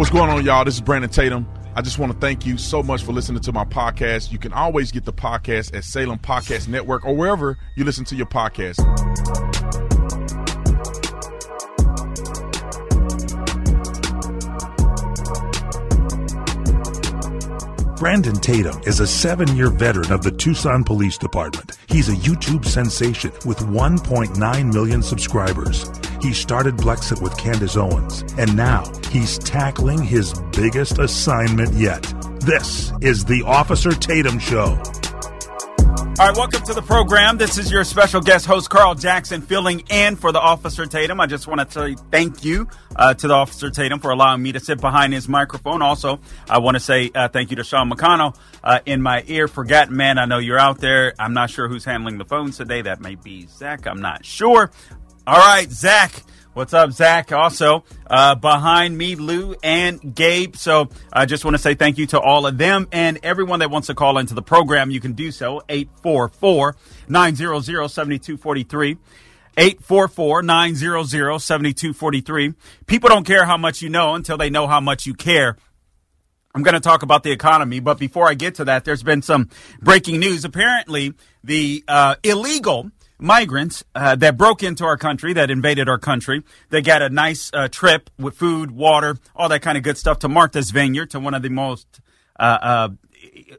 What's going on, y'all? This is Brandon Tatum. I just want to thank you so much for listening to my podcast. You can always get the podcast at Salem Podcast Network or wherever you listen to your podcast. Brandon Tatum is a seven year veteran of the Tucson Police Department. He's a YouTube sensation with 1.9 million subscribers. He started Blexit with Candace Owens, and now he's tackling his biggest assignment yet. This is the Officer Tatum Show. All right, welcome to the program. This is your special guest host, Carl Jackson, filling in for the Officer Tatum. I just want to say thank you uh, to the Officer Tatum for allowing me to sit behind his microphone. Also, I want to say uh, thank you to Sean McConnell uh, in my ear. Forgotten man, I know you're out there. I'm not sure who's handling the phones today. That may be Zach. I'm not sure. All right, Zach. What's up, Zach? Also, uh, behind me, Lou and Gabe. So I just want to say thank you to all of them and everyone that wants to call into the program. You can do so, 844 900 7243. 844 900 7243. People don't care how much you know until they know how much you care. I'm going to talk about the economy, but before I get to that, there's been some breaking news. Apparently, the uh, illegal migrants uh, that broke into our country, that invaded our country. They got a nice uh, trip with food, water, all that kind of good stuff to Martha's Vineyard, to one of the most uh,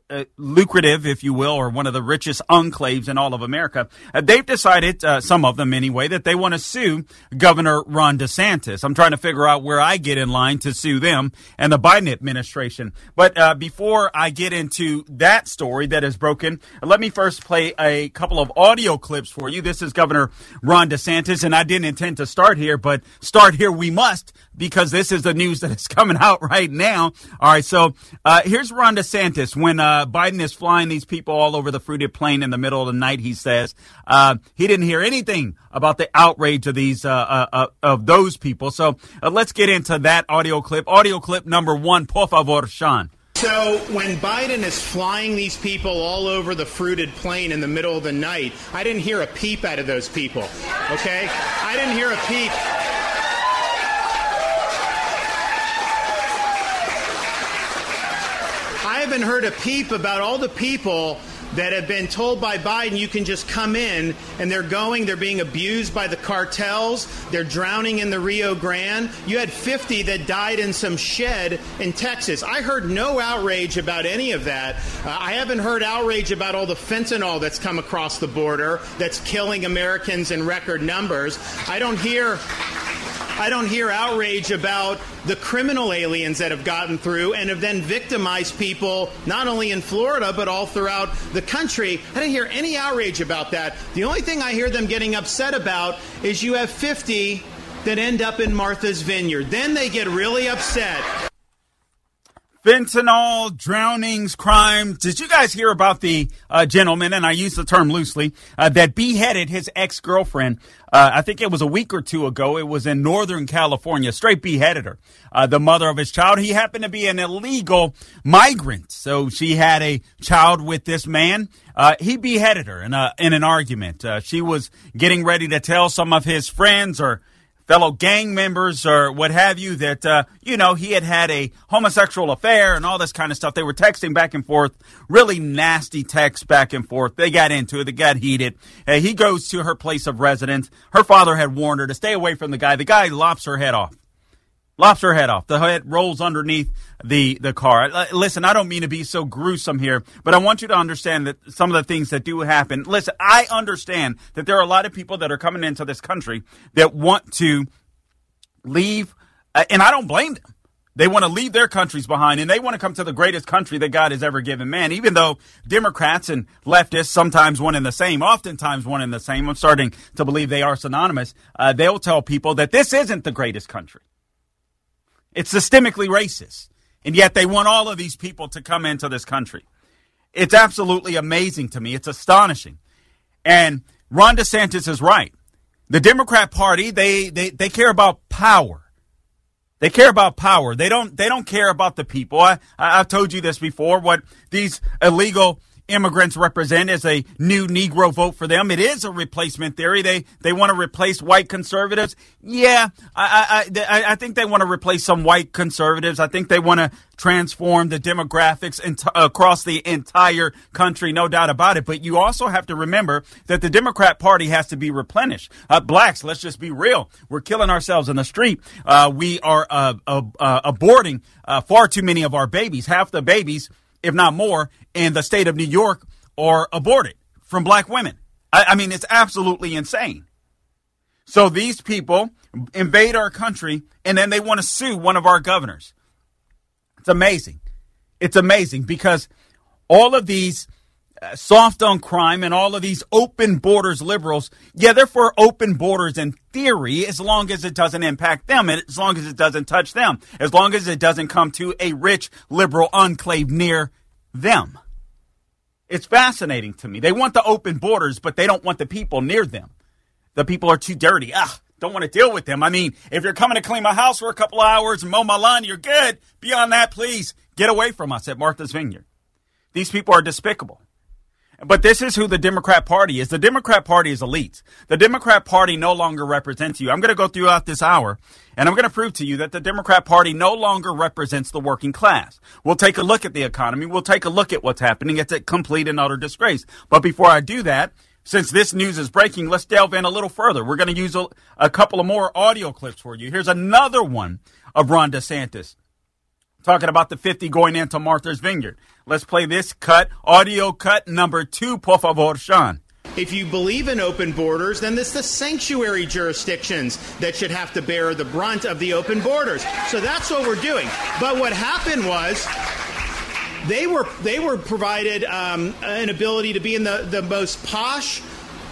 uh lucrative, if you will, or one of the richest enclaves in all of America, uh, they've decided, uh, some of them anyway, that they want to sue Governor Ron DeSantis. I'm trying to figure out where I get in line to sue them and the Biden administration. But uh, before I get into that story that is broken, let me first play a couple of audio clips for you. This is Governor Ron DeSantis, and I didn't intend to start here, but start here we must because this is the news that is coming out right now. All right, so uh, here's Ron DeSantis when uh, Biden is flying these people all over the fruited plain in the middle of the night, he says uh, he didn't hear anything about the outrage of these uh, uh, uh of those people. So let's get into that audio clip. Audio clip number one, por favor, Sean. So when Biden is flying these people all over the fruited plain in the middle of the night, I didn't hear a peep out of those people. Okay, I didn't hear a peep. Haven't heard a peep about all the people that have been told by Biden you can just come in and they're going, they're being abused by the cartels, they're drowning in the Rio Grande. You had 50 that died in some shed in Texas. I heard no outrage about any of that. Uh, I haven't heard outrage about all the fentanyl that's come across the border that's killing Americans in record numbers. I don't hear I don't hear outrage about the criminal aliens that have gotten through and have then victimized people not only in Florida but all throughout the country. I didn't hear any outrage about that. The only thing I hear them getting upset about is you have 50 that end up in Martha's Vineyard. Then they get really upset fentanyl, drownings, crime. Did you guys hear about the uh, gentleman, and I use the term loosely, uh, that beheaded his ex girlfriend? Uh, I think it was a week or two ago. It was in Northern California. Straight beheaded her. Uh, the mother of his child. He happened to be an illegal migrant, so she had a child with this man. Uh, he beheaded her in a in an argument. Uh, she was getting ready to tell some of his friends or fellow gang members or what have you that uh, you know he had had a homosexual affair and all this kind of stuff. They were texting back and forth really nasty texts back and forth. They got into it. They got heated. Uh, he goes to her place of residence. Her father had warned her to stay away from the guy. The guy lops her head off lops her head off. The head rolls underneath the the car. Listen, I don't mean to be so gruesome here, but I want you to understand that some of the things that do happen. Listen, I understand that there are a lot of people that are coming into this country that want to leave, uh, and I don't blame them. They want to leave their countries behind and they want to come to the greatest country that God has ever given man. Even though Democrats and leftists, sometimes one and the same, oftentimes one and the same, I'm starting to believe they are synonymous. Uh, they'll tell people that this isn't the greatest country. It's systemically racist. And yet they want all of these people to come into this country. It's absolutely amazing to me. It's astonishing. And Ron DeSantis is right. The Democrat Party, they, they, they care about power. They care about power. They don't, they don't care about the people. I, I've told you this before. What these illegal immigrants represent as a new Negro vote for them. It is a replacement theory. They they want to replace white conservatives. Yeah, I I, I think they want to replace some white conservatives. I think they want to transform the demographics across the entire country, no doubt about it. But you also have to remember that the Democrat Party has to be replenished. Uh, blacks, let's just be real. We're killing ourselves in the street. Uh, we are uh, uh aborting uh, far too many of our babies. Half the babies if not more, in the state of New York are aborted from black women. I, I mean, it's absolutely insane. So these people invade our country and then they want to sue one of our governors. It's amazing. It's amazing because all of these soft on crime and all of these open borders liberals, yeah, they're for open borders in theory as long as it doesn't impact them and as long as it doesn't touch them, as long as it doesn't come to a rich liberal enclave near them. It's fascinating to me. They want the open borders, but they don't want the people near them. The people are too dirty. Ah, don't want to deal with them. I mean, if you're coming to clean my house for a couple hours and mow my lawn, you're good. Beyond that, please get away from us at Martha's Vineyard. These people are despicable. But this is who the Democrat Party is. The Democrat Party is elites. The Democrat Party no longer represents you. I'm going to go throughout this hour and I'm going to prove to you that the Democrat Party no longer represents the working class. We'll take a look at the economy. We'll take a look at what's happening. It's a complete and utter disgrace. But before I do that, since this news is breaking, let's delve in a little further. We're going to use a, a couple of more audio clips for you. Here's another one of Ron DeSantis talking about the 50 going into Martha's Vineyard. Let's play this cut, audio cut number two, por favor, Sean. If you believe in open borders, then it's the sanctuary jurisdictions that should have to bear the brunt of the open borders. So that's what we're doing. But what happened was they were they were provided um, an ability to be in the, the most posh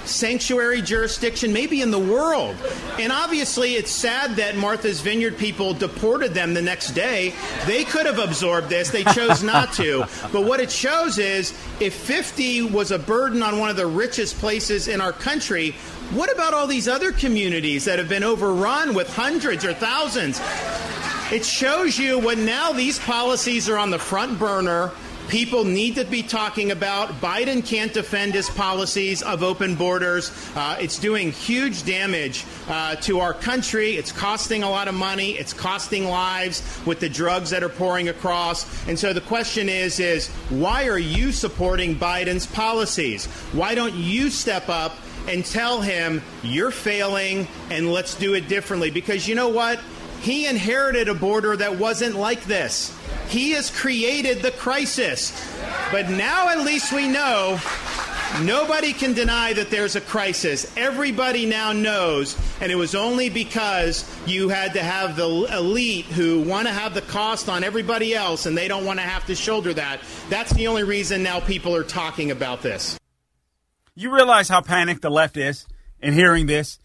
sanctuary jurisdiction, maybe in the world. And obviously, it's sad that Martha's Vineyard people deported them the next day. They could have absorbed this, they chose not to. But what it shows is if 50 was a burden on one of the richest places in our country, what about all these other communities that have been overrun with hundreds or thousands? It shows you when now these policies are on the front burner people need to be talking about. Biden can't defend his policies of open borders. Uh, it's doing huge damage uh, to our country. It's costing a lot of money. It's costing lives with the drugs that are pouring across. And so the question is, is why are you supporting Biden's policies? Why don't you step up and tell him you're failing and let's do it differently? Because you know what? He inherited a border that wasn't like this. He has created the crisis. But now at least we know nobody can deny that there's a crisis. Everybody now knows, and it was only because you had to have the elite who want to have the cost on everybody else and they don't want to have to shoulder that. That's the only reason now people are talking about this. You realize how panicked the left is in hearing this?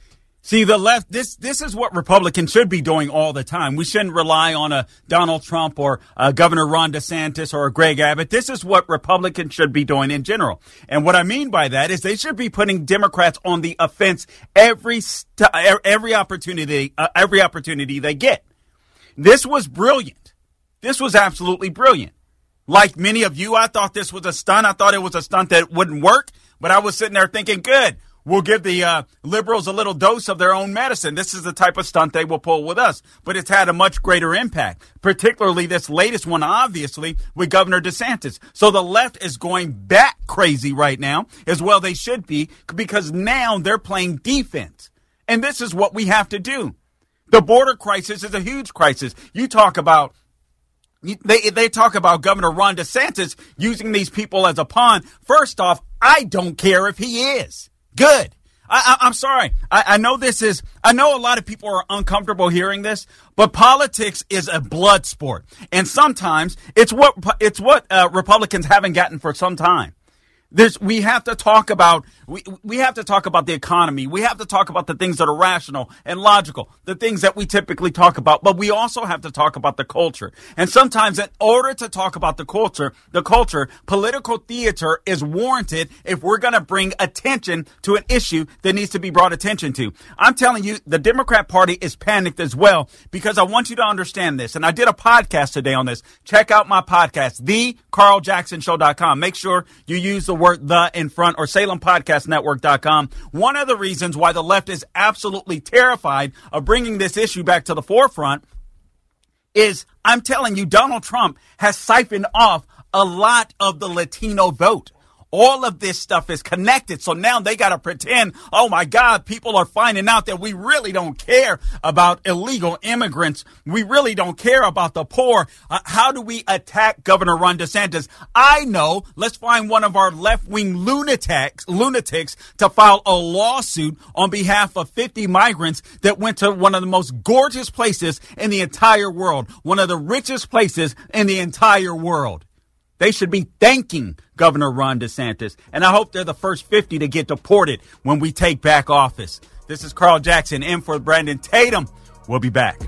See, the left, this, this is what Republicans should be doing all the time. We shouldn't rely on a Donald Trump or a Governor Ron DeSantis or a Greg Abbott. This is what Republicans should be doing in general. And what I mean by that is they should be putting Democrats on the offense every, st- every opportunity, uh, every opportunity they get. This was brilliant. This was absolutely brilliant. Like many of you, I thought this was a stunt. I thought it was a stunt that wouldn't work, but I was sitting there thinking, good We'll give the uh, liberals a little dose of their own medicine. This is the type of stunt they will pull with us, but it's had a much greater impact, particularly this latest one, obviously, with Governor DeSantis. So the left is going back crazy right now, as well they should be, because now they're playing defense. And this is what we have to do. The border crisis is a huge crisis. You talk about they they talk about Governor Ron DeSantis using these people as a pawn. First off, I don't care if he is. Good. I, am sorry. I, I, know this is. I know a lot of people are uncomfortable hearing this, but politics is a blood sport, and sometimes it's what it's what uh, Republicans haven't gotten for some time. There's, we have to talk about we, we have to talk about the economy. We have to talk about the things that are rational and logical, the things that we typically talk about. But we also have to talk about the culture. And sometimes, in order to talk about the culture, the culture, political theater is warranted if we're going to bring attention to an issue that needs to be brought attention to. I'm telling you, the Democrat Party is panicked as well because I want you to understand this. And I did a podcast today on this. Check out my podcast, thecarljacksonshow.com. Make sure you use the the in front or Salem Podcast Network.com. One of the reasons why the left is absolutely terrified of bringing this issue back to the forefront is I'm telling you, Donald Trump has siphoned off a lot of the Latino vote. All of this stuff is connected. So now they got to pretend, oh my God, people are finding out that we really don't care about illegal immigrants. We really don't care about the poor. Uh, how do we attack Governor Ron DeSantis? I know. Let's find one of our left wing lunatics, lunatics to file a lawsuit on behalf of 50 migrants that went to one of the most gorgeous places in the entire world, one of the richest places in the entire world. They should be thanking Governor Ron DeSantis. And I hope they're the first 50 to get deported when we take back office. This is Carl Jackson in for Brandon Tatum. We'll be back.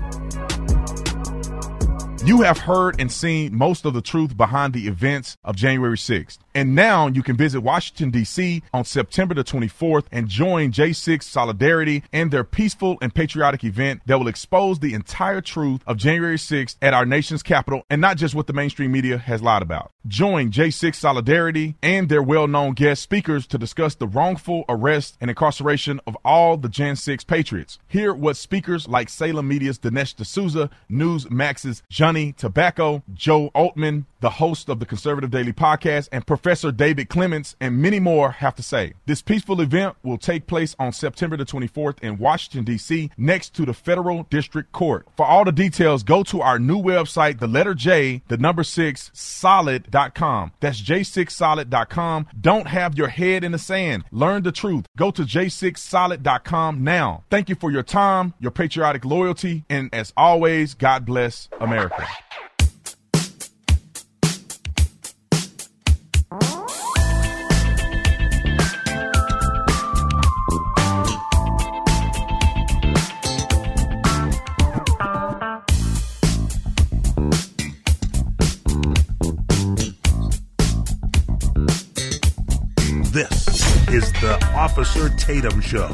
You have heard and seen most of the truth behind the events of January 6th. And now you can visit Washington, D.C. on September the 24th and join J6 Solidarity and their peaceful and patriotic event that will expose the entire truth of January 6th at our nation's capital and not just what the mainstream media has lied about. Join J6 Solidarity and their well known guest speakers to discuss the wrongful arrest and incarceration of all the Jan 6 patriots. Hear what speakers like Salem Media's Dinesh D'Souza, Newsmax's Johnny Tobacco, Joe Oltmann, the host of the Conservative Daily Podcast, and Professor David Clements, and many more have to say. This peaceful event will take place on September the 24th in Washington, D.C., next to the Federal District Court. For all the details, go to our new website, the letter J, the number six, solid.com. That's j6solid.com. Don't have your head in the sand. Learn the truth. Go to j6solid.com now. Thank you for your time, your patriotic loyalty, and as always, God bless America. Is the Officer Tatum Show.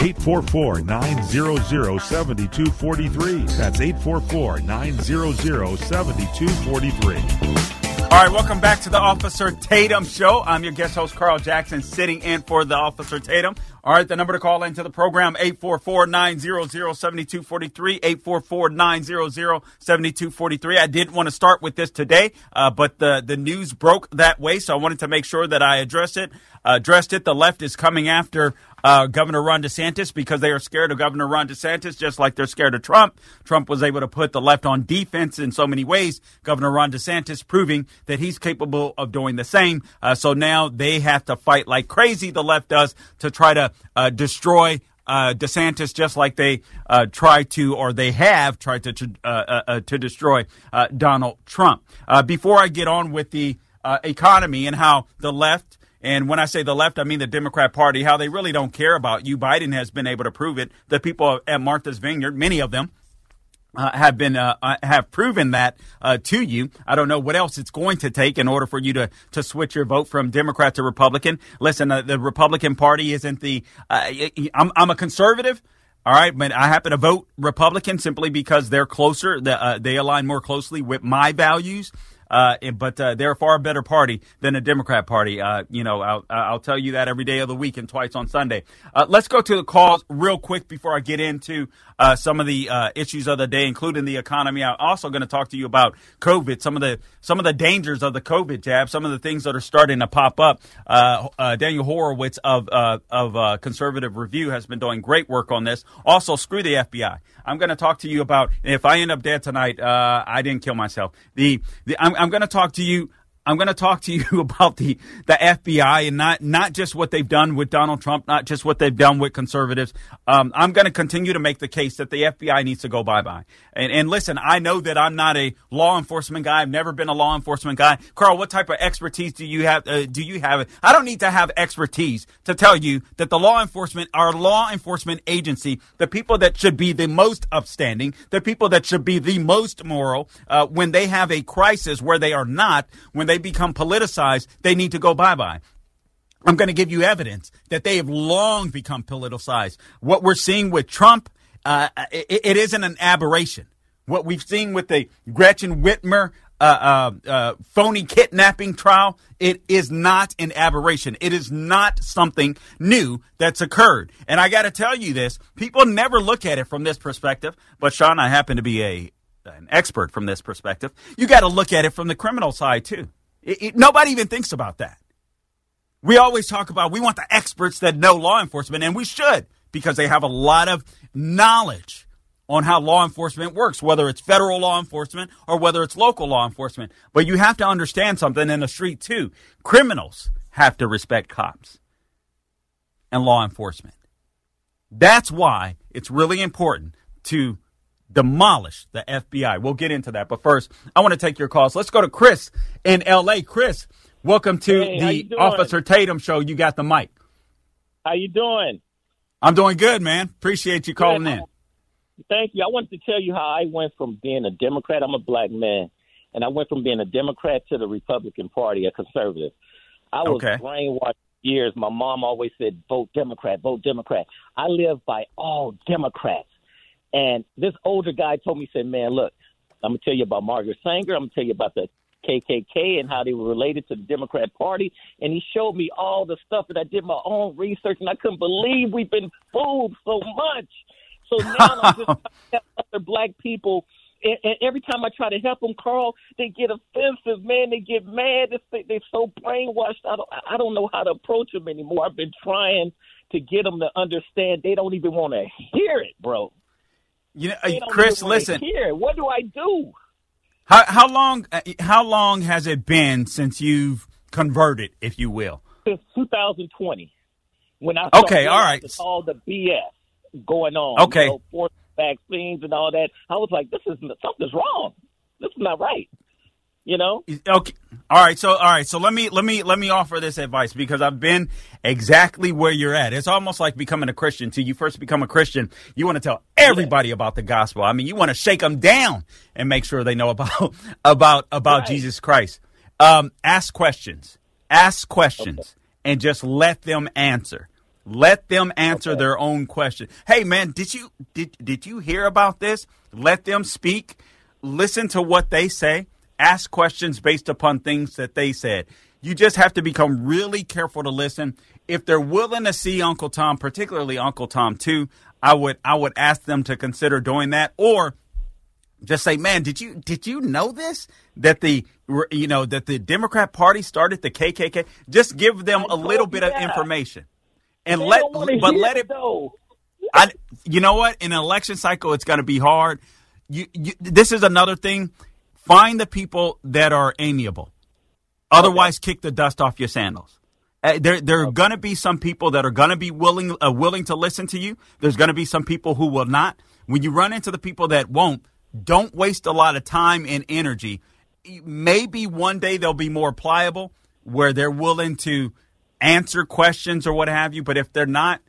844 900 7243. That's 844 900 7243. All right, welcome back to the Officer Tatum Show. I'm your guest host, Carl Jackson, sitting in for the Officer Tatum. All right, the number to call into the program, 844-900-7243, 844-900-7243. I didn't want to start with this today, uh, but the, the news broke that way, so I wanted to make sure that I addressed it. Uh, addressed it. The left is coming after uh, Governor Ron DeSantis because they are scared of Governor Ron DeSantis, just like they're scared of Trump. Trump was able to put the left on defense in so many ways. Governor Ron DeSantis proving that he's capable of doing the same. Uh, so now they have to fight like crazy, the left does, to try to uh, destroy uh, DeSantis, just like they uh, try to, or they have tried to to, uh, uh, uh to destroy uh, Donald Trump. before I get on with the economy and how the left and when I say the left, I mean the Democrat Party, how they really don't care about you. Biden has been able to prove it. The people at Martha's Vineyard, many of them, uh, have been uh, uh, have proven that uh, to you. I don't know what else it's going to take in order for you to to switch your vote from Democrat to Republican. Listen, uh, the Republican Party isn't the. Uh, I'm I'm a conservative. All right, but I happen to vote Republican simply because they're closer. they align more closely with my values. Uh, but uh, they're a far better party than the Democrat Party. Uh, you know, I'll, I'll tell you that every day of the week and twice on Sunday. Uh, let's go to the calls real quick before I get into uh, some of the uh, issues of the day, including the economy. I'm also going to talk to you about COVID, some of the some of the dangers of the COVID jab, some of the things that are starting to pop up. Uh, uh, Daniel Horowitz of uh, of Conservative Review has been doing great work on this. Also, screw the FBI. I'm going to talk to you about if I end up dead tonight, I didn't kill myself. The, the I'm, I'm going to talk to you I'm going to talk to you about the the FBI and not not just what they've done with Donald Trump, not just what they've done with conservatives. Um, I'm going to continue to make the case that the FBI needs to go bye bye. And, and listen, I know that I'm not a law enforcement guy. I've never been a law enforcement guy. Carl, what type of expertise do you have? Uh, do you have? I don't need to have expertise to tell you that the law enforcement, our law enforcement agency, the people that should be the most upstanding, the people that should be the most moral, uh, when they have a crisis where they are not, when they become politicized, they need to go bye bye. I'm going to give you evidence that they have long become politicized. What we're seeing with Trump, uh, it, it isn't an aberration. What we've seen with the Gretchen Whitmer uh, uh, uh, phony kidnapping trial, it is not an aberration. It is not something new that's occurred. And I got to tell you this: people never look at it from this perspective. But Sean, I happen to be a an expert from this perspective. You got to look at it from the criminal side too. It, it, nobody even thinks about that. We always talk about we want the experts that know law enforcement, and we should because they have a lot of knowledge on how law enforcement works, whether it's federal law enforcement or whether it's local law enforcement. But you have to understand something in the street too. Criminals have to respect cops and law enforcement. That's why it's really important to demolish the FBI. We'll get into that. But first, I want to take your calls. Let's go to Chris in LA. Chris, welcome to hey, the Officer Tatum show. You got the mic. How you doing? I'm doing good, man. Appreciate you calling good. in. Thank you. I wanted to tell you how I went from being a Democrat, I'm a black man, and I went from being a Democrat to the Republican Party, a conservative. I was Okay. brainwashed years. My mom always said, vote Democrat, vote Democrat. I live by all Democrats. And this older guy told me, he said, man, look, I'm going to tell you about Margaret Sanger. I'm going to tell you about the KKK and how they were related to the Democrat Party. And he showed me all the stuff that I did my own research, and I couldn't believe we've been fooled so much. So now I'm just trying to help other black people. And, and every time I try to help them, Carl, they get offensive, man. They get mad. They, they're so brainwashed. I don't, I don't know how to approach them anymore. I've been trying to get them to understand. They don't even want to hear it, bro. You know, uh, Chris, listen. Here. What do I do? How how long uh, how long has it been since you've converted, if you will? Since 2020, when I Okay, all right. all the BS going on, Okay. you know, forced vaccines and all that, I was like, this is something's wrong. This is not right. You know, Okay. All right. So all right. So let me let me let me offer this advice because I've been exactly where you're at. It's almost like becoming a Christian. Till you first become a Christian, you want to tell everybody about the gospel. I mean, you want to shake them down and make sure they know about about about Right. Jesus Christ. Um, ask questions. Ask questions and just let them answer. Let them answer their own question. Hey man, did you did did you hear about this? Let them speak. Listen to what they say. Ask questions based upon things that they said. You just have to become really careful to listen. If they're willing to see Uncle Tom, particularly Uncle Tom too, I would I would ask them to consider doing that or just say, "Man, did you did you know this? That the you know that the Democrat Party started the KKK." Just give them a little bit of that. information, and They let but let it. though. I, you know what? In an election cycle, it's going to be hard. You, you, this is another thing. Find the people that are amiable. Otherwise, kick the dust off your sandals. Uh, there, there are going to be some people that are going to be willing, uh, willing to listen to you. There's going to be some people who will not. When you run into the people that won't, don't waste a lot of time and energy. Maybe one day they'll be more pliable, where they're willing to answer questions or what have you. But if they're not,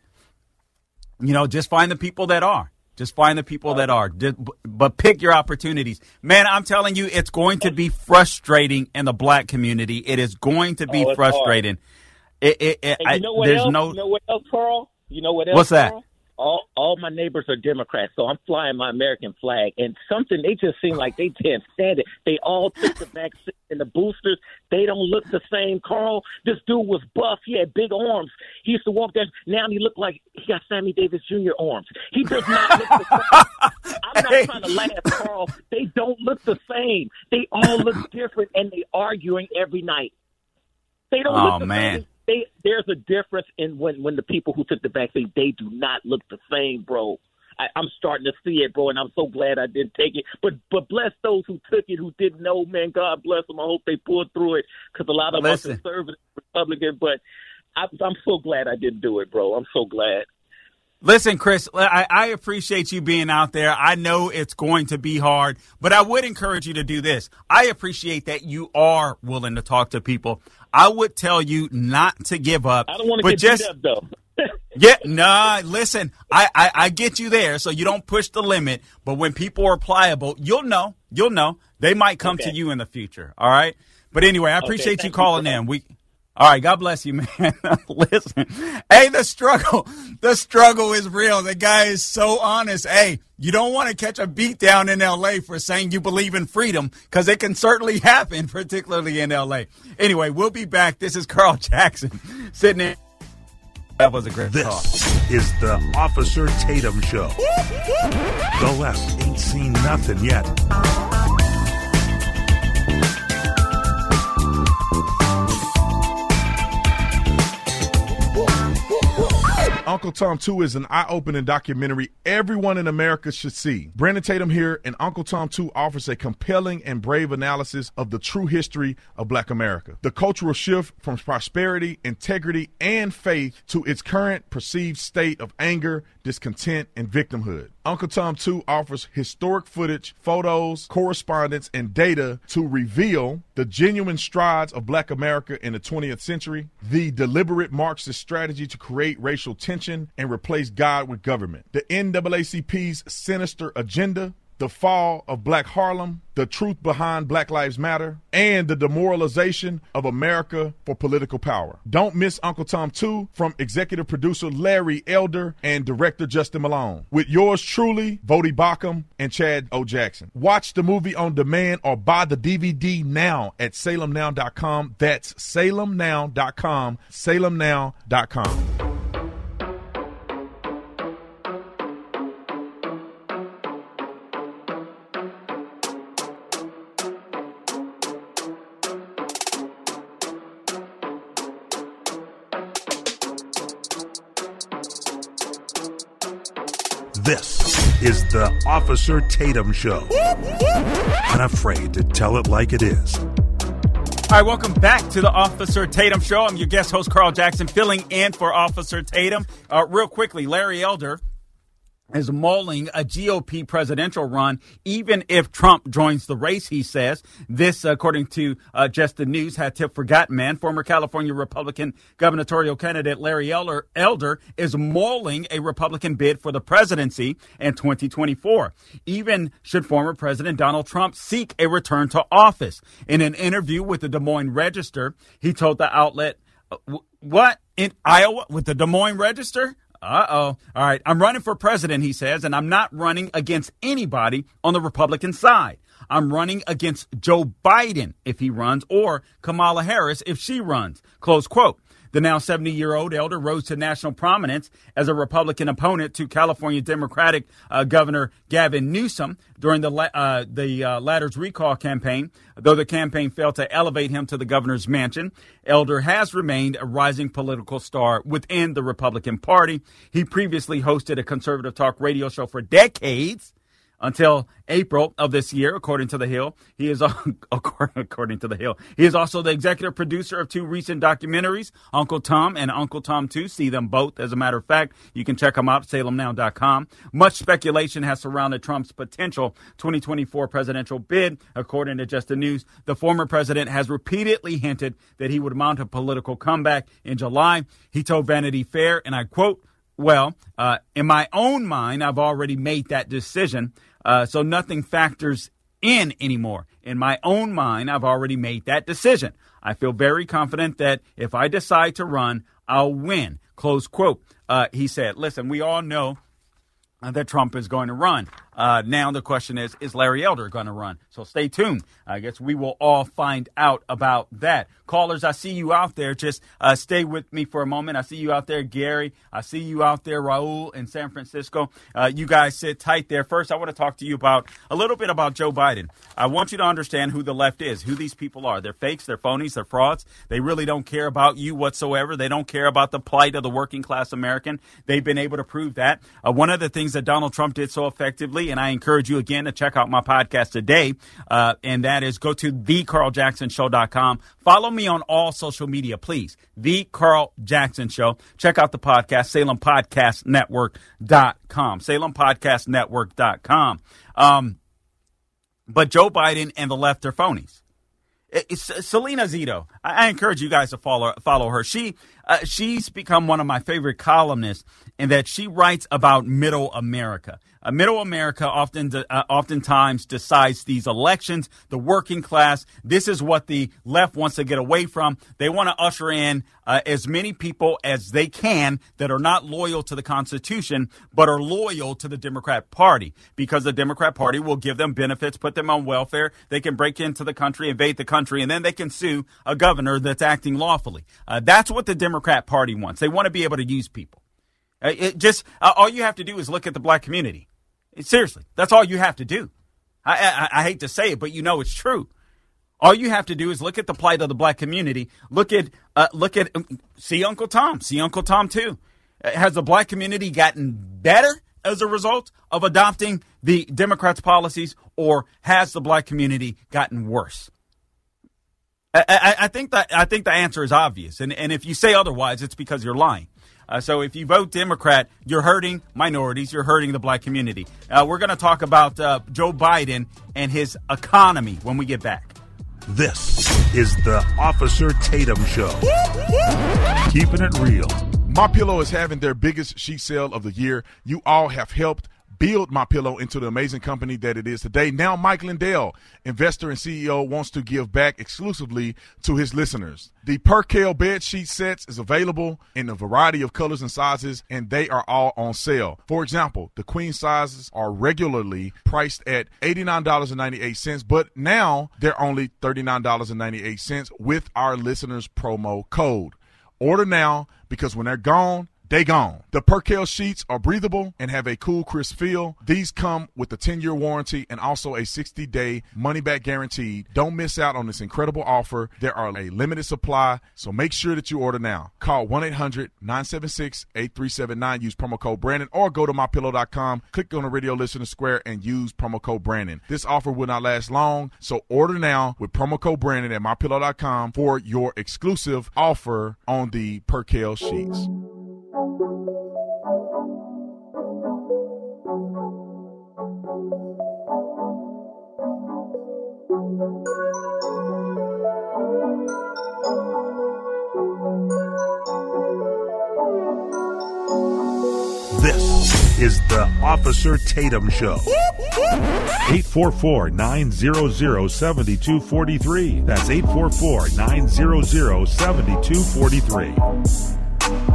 you know, just find the people that are. Just find the people that are. But pick your opportunities. Man, I'm telling you, it's going to be frustrating in the black community. It is going to be Oh, frustrating. It, it, it, you know what there's else? no. You know what else, Carl? You know what else? What's that? Carl? All all my neighbors are Democrats, so I'm flying my American flag. And something they just seem like they can't stand it. They all took the vaccine and the boosters. They don't look the same, Carl. This dude was buff. He had big arms. He used to walk there. Now he looked like he got Sammy Davis Jr. arms. He does not look the same. I'm not Hey. trying to laugh, Carl. They don't look the same. They all look different, and they arguing every night. They don't Oh, look the man. They, there's a difference in when when the people who took the vaccine they do not look the same, bro. I, I'm starting to see it, bro, and I'm so glad I didn't take it. But but bless those who took it, who didn't know, man. God bless them. I hope they pulled through it because a lot of us are conservative, Republican. But I, I'm so glad I didn't do it, bro. I'm so glad. Listen, Chris, I, I, appreciate you being out there. I know it's going to be hard, but I would encourage you to do this. I appreciate that you are willing to talk to people. I would tell you not to give up. I don't want to get just, up, though. yeah, nah, listen, I, I, I get you there, so you don't push the limit. But when people are pliable, you'll know. You'll know. They might come okay. to you in the future. All right? But anyway, I appreciate okay, you calling you in. We all right, God bless you, man. Listen, hey, the struggle, the struggle is real. The guy is so honest. Hey, you don't want to catch a beat down in LA for saying you believe in freedom because it can certainly happen, particularly in LA. Anyway, we'll be back. This is Carl Jackson sitting in. That was a great this talk. is the Officer Tatum Show. the left ain't seen nothing yet. Uncle Tom 2 is an eye opening documentary everyone in America should see. Brandon Tatum here, and Uncle Tom 2 offers a compelling and brave analysis of the true history of black America. The cultural shift from prosperity, integrity, and faith to its current perceived state of anger, discontent, and victimhood. Uncle Tom 2 offers historic footage, photos, correspondence, and data to reveal the genuine strides of black America in the 20th century, the deliberate Marxist strategy to create racial tension and replace God with government, the NAACP's sinister agenda, the fall of Black Harlem, the truth behind Black Lives Matter, and the demoralization of America for political power. Don't miss Uncle Tom 2 from executive producer Larry Elder and director Justin Malone. With yours truly, Voddie Baucham and Chad O. Jackson. Watch the movie on demand or buy the DVD now at salemnow.com. That's salemnow.com. salemnow.com. is the Officer Tatum Show. Unafraid to tell it like it is. All right, welcome back to the Officer Tatum Show. I'm your guest host, Carl Jackson, filling in for Officer Tatum. Uh, real quickly, Larry Elder is mulling a GOP presidential run, even if Trump joins the race, he says. This, according to uh, Just the News, had tip forgotten man. Former California Republican gubernatorial candidate Larry Elder, Elder is mulling a Republican bid for the presidency in 2024, even should former President Donald Trump seek a return to office. In an interview with the Des Moines Register, he told the outlet, What? In Iowa? With the Des Moines Register? Uh oh. All right. I'm running for president, he says, and I'm not running against anybody on the Republican side. I'm running against Joe Biden if he runs or Kamala Harris if she runs. Close quote. The now 70 year old elder rose to national prominence as a Republican opponent to California Democratic uh, Governor Gavin Newsom during the, uh, the uh, latter's recall campaign. Though the campaign failed to elevate him to the governor's mansion, Elder has remained a rising political star within the Republican Party. He previously hosted a conservative talk radio show for decades until April of this year, according to The Hill. He is, according to The Hill, he is also the executive producer of two recent documentaries, Uncle Tom and Uncle Tom 2. See them both, as a matter of fact. You can check them out, salemnow.com. Much speculation has surrounded Trump's potential 2024 presidential bid, according to Just the News. The former president has repeatedly hinted that he would mount a political comeback in July. He told Vanity Fair, and I quote, well, uh, in my own mind, I've already made that decision. Uh, so nothing factors in anymore. In my own mind, I've already made that decision. I feel very confident that if I decide to run, I'll win. Close quote. Uh, he said, listen, we all know that Trump is going to run. Uh, now the question is, is Larry Elder going to run? So stay tuned. I guess we will all find out about that. Callers, I see you out there. Just uh, stay with me for a moment. I see you out there, Gary. I see you out there, Raul in San Francisco. Uh, you guys sit tight there. First, I want to talk to you about a little bit about Joe Biden. I want you to understand who the left is, who these people are. They're fakes, they're phonies, they're frauds. They really don't care about you whatsoever. They don't care about the plight of the working class American. They've been able to prove that. Uh, one of the things that Donald Trump did so effectively, and I encourage you again to check out my podcast today, uh, and that is go to thecarljacksonshow.com. Follow me on all social media, please. The Carl Jackson Show. Check out the podcast, SalemPodcastNetwork.com. SalemPodcastNetwork.com. Um, but Joe Biden and the left are phonies. It's Salena Zito. I, encourage you guys to follow follow her. She uh, she's become one of my favorite columnists in that she writes about Middle America. Uh, middle America often, uh, oftentimes decides these elections. The working class. This is what the left wants to get away from. They want to usher in uh, as many people as they can that are not loyal to the Constitution, but are loyal to the Democrat Party because the Democrat Party will give them benefits, put them on welfare. They can break into the country, invade the country, and then they can sue a governor that's acting lawfully. Uh, that's what the Democrat Party wants. They want to be able to use people. Uh, it just uh, all you have to do is look at the black community. Seriously, that's all you have to do. I, I, I hate to say it, but you know it's true. All you have to do is look at the plight of the black community. Look at uh, look at um, see Uncle Tom. See Uncle Tom too. Uh, has the black community gotten better as a result of adopting the Democrats' policies, or has the black community gotten worse? I, I, I think that I think the answer is obvious, and and if you say otherwise, it's because you're lying. Uh, so if you vote Democrat, you're hurting minorities, you're hurting the black community. Uh, we're going to talk about uh, Joe Biden and his economy when we get back. This is the Officer Tatum Show. Keeping it real. My Pillow is having their biggest sheet sale of the year. You all have helped build my pillow into the amazing company that it is today. Now Mike Lindell, investor and CEO, wants to give back exclusively to his listeners. The Percale bed sheet sets is available in a variety of colors and sizes, and they are all on sale. For example, the queen sizes are regularly priced at $89.98, but now they're only $39.98 with our listeners' promo code. Order now because when they're gone, they gone. The Percale sheets are breathable and have a cool, crisp feel. These come with a 10 year warranty and also a 60 day money back guarantee. Don't miss out on this incredible offer. There are a limited supply, so make sure that you order now. Call 1 800 976 8379. Use promo code Brandon or go to mypillow.com. Click on the radio listener square and use promo code Brandon. This offer will not last long, so order now with promo code Brandon at mypillow.com for your exclusive offer on the Percale sheets. This is the Officer Tatum Show. 844 900 7243. That's 844 900 7243.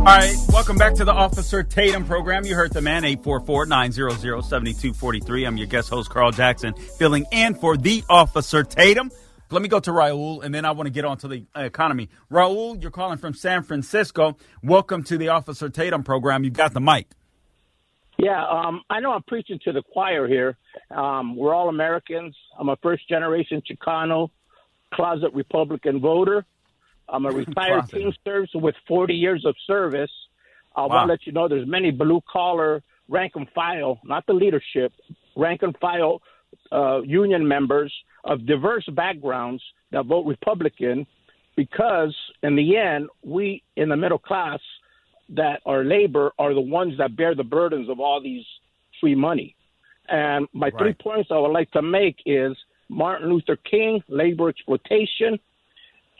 All right, welcome back to the Officer Tatum program. You heard the man, 844-900-7243. I'm your guest host, Carl Jackson, filling in for the Officer Tatum. Let me go to Raul, and then I want to get on to the economy. Raul, you're calling from San Francisco. Welcome to the Officer Tatum program. You've got the mic. Yeah, um, I know I'm preaching to the choir here. Um, we're all Americans. I'm a first generation Chicano, closet Republican voter. I'm a retired Teamster with 40 years of service. I wow. want to let you know there's many blue collar rank and file, not the leadership, rank and file uh, union members of diverse backgrounds that vote Republican because in the end, we in the middle class that are labor are the ones that bear the burdens of all these free money. And my right. three points I would like to make is Martin Luther King, labor exploitation,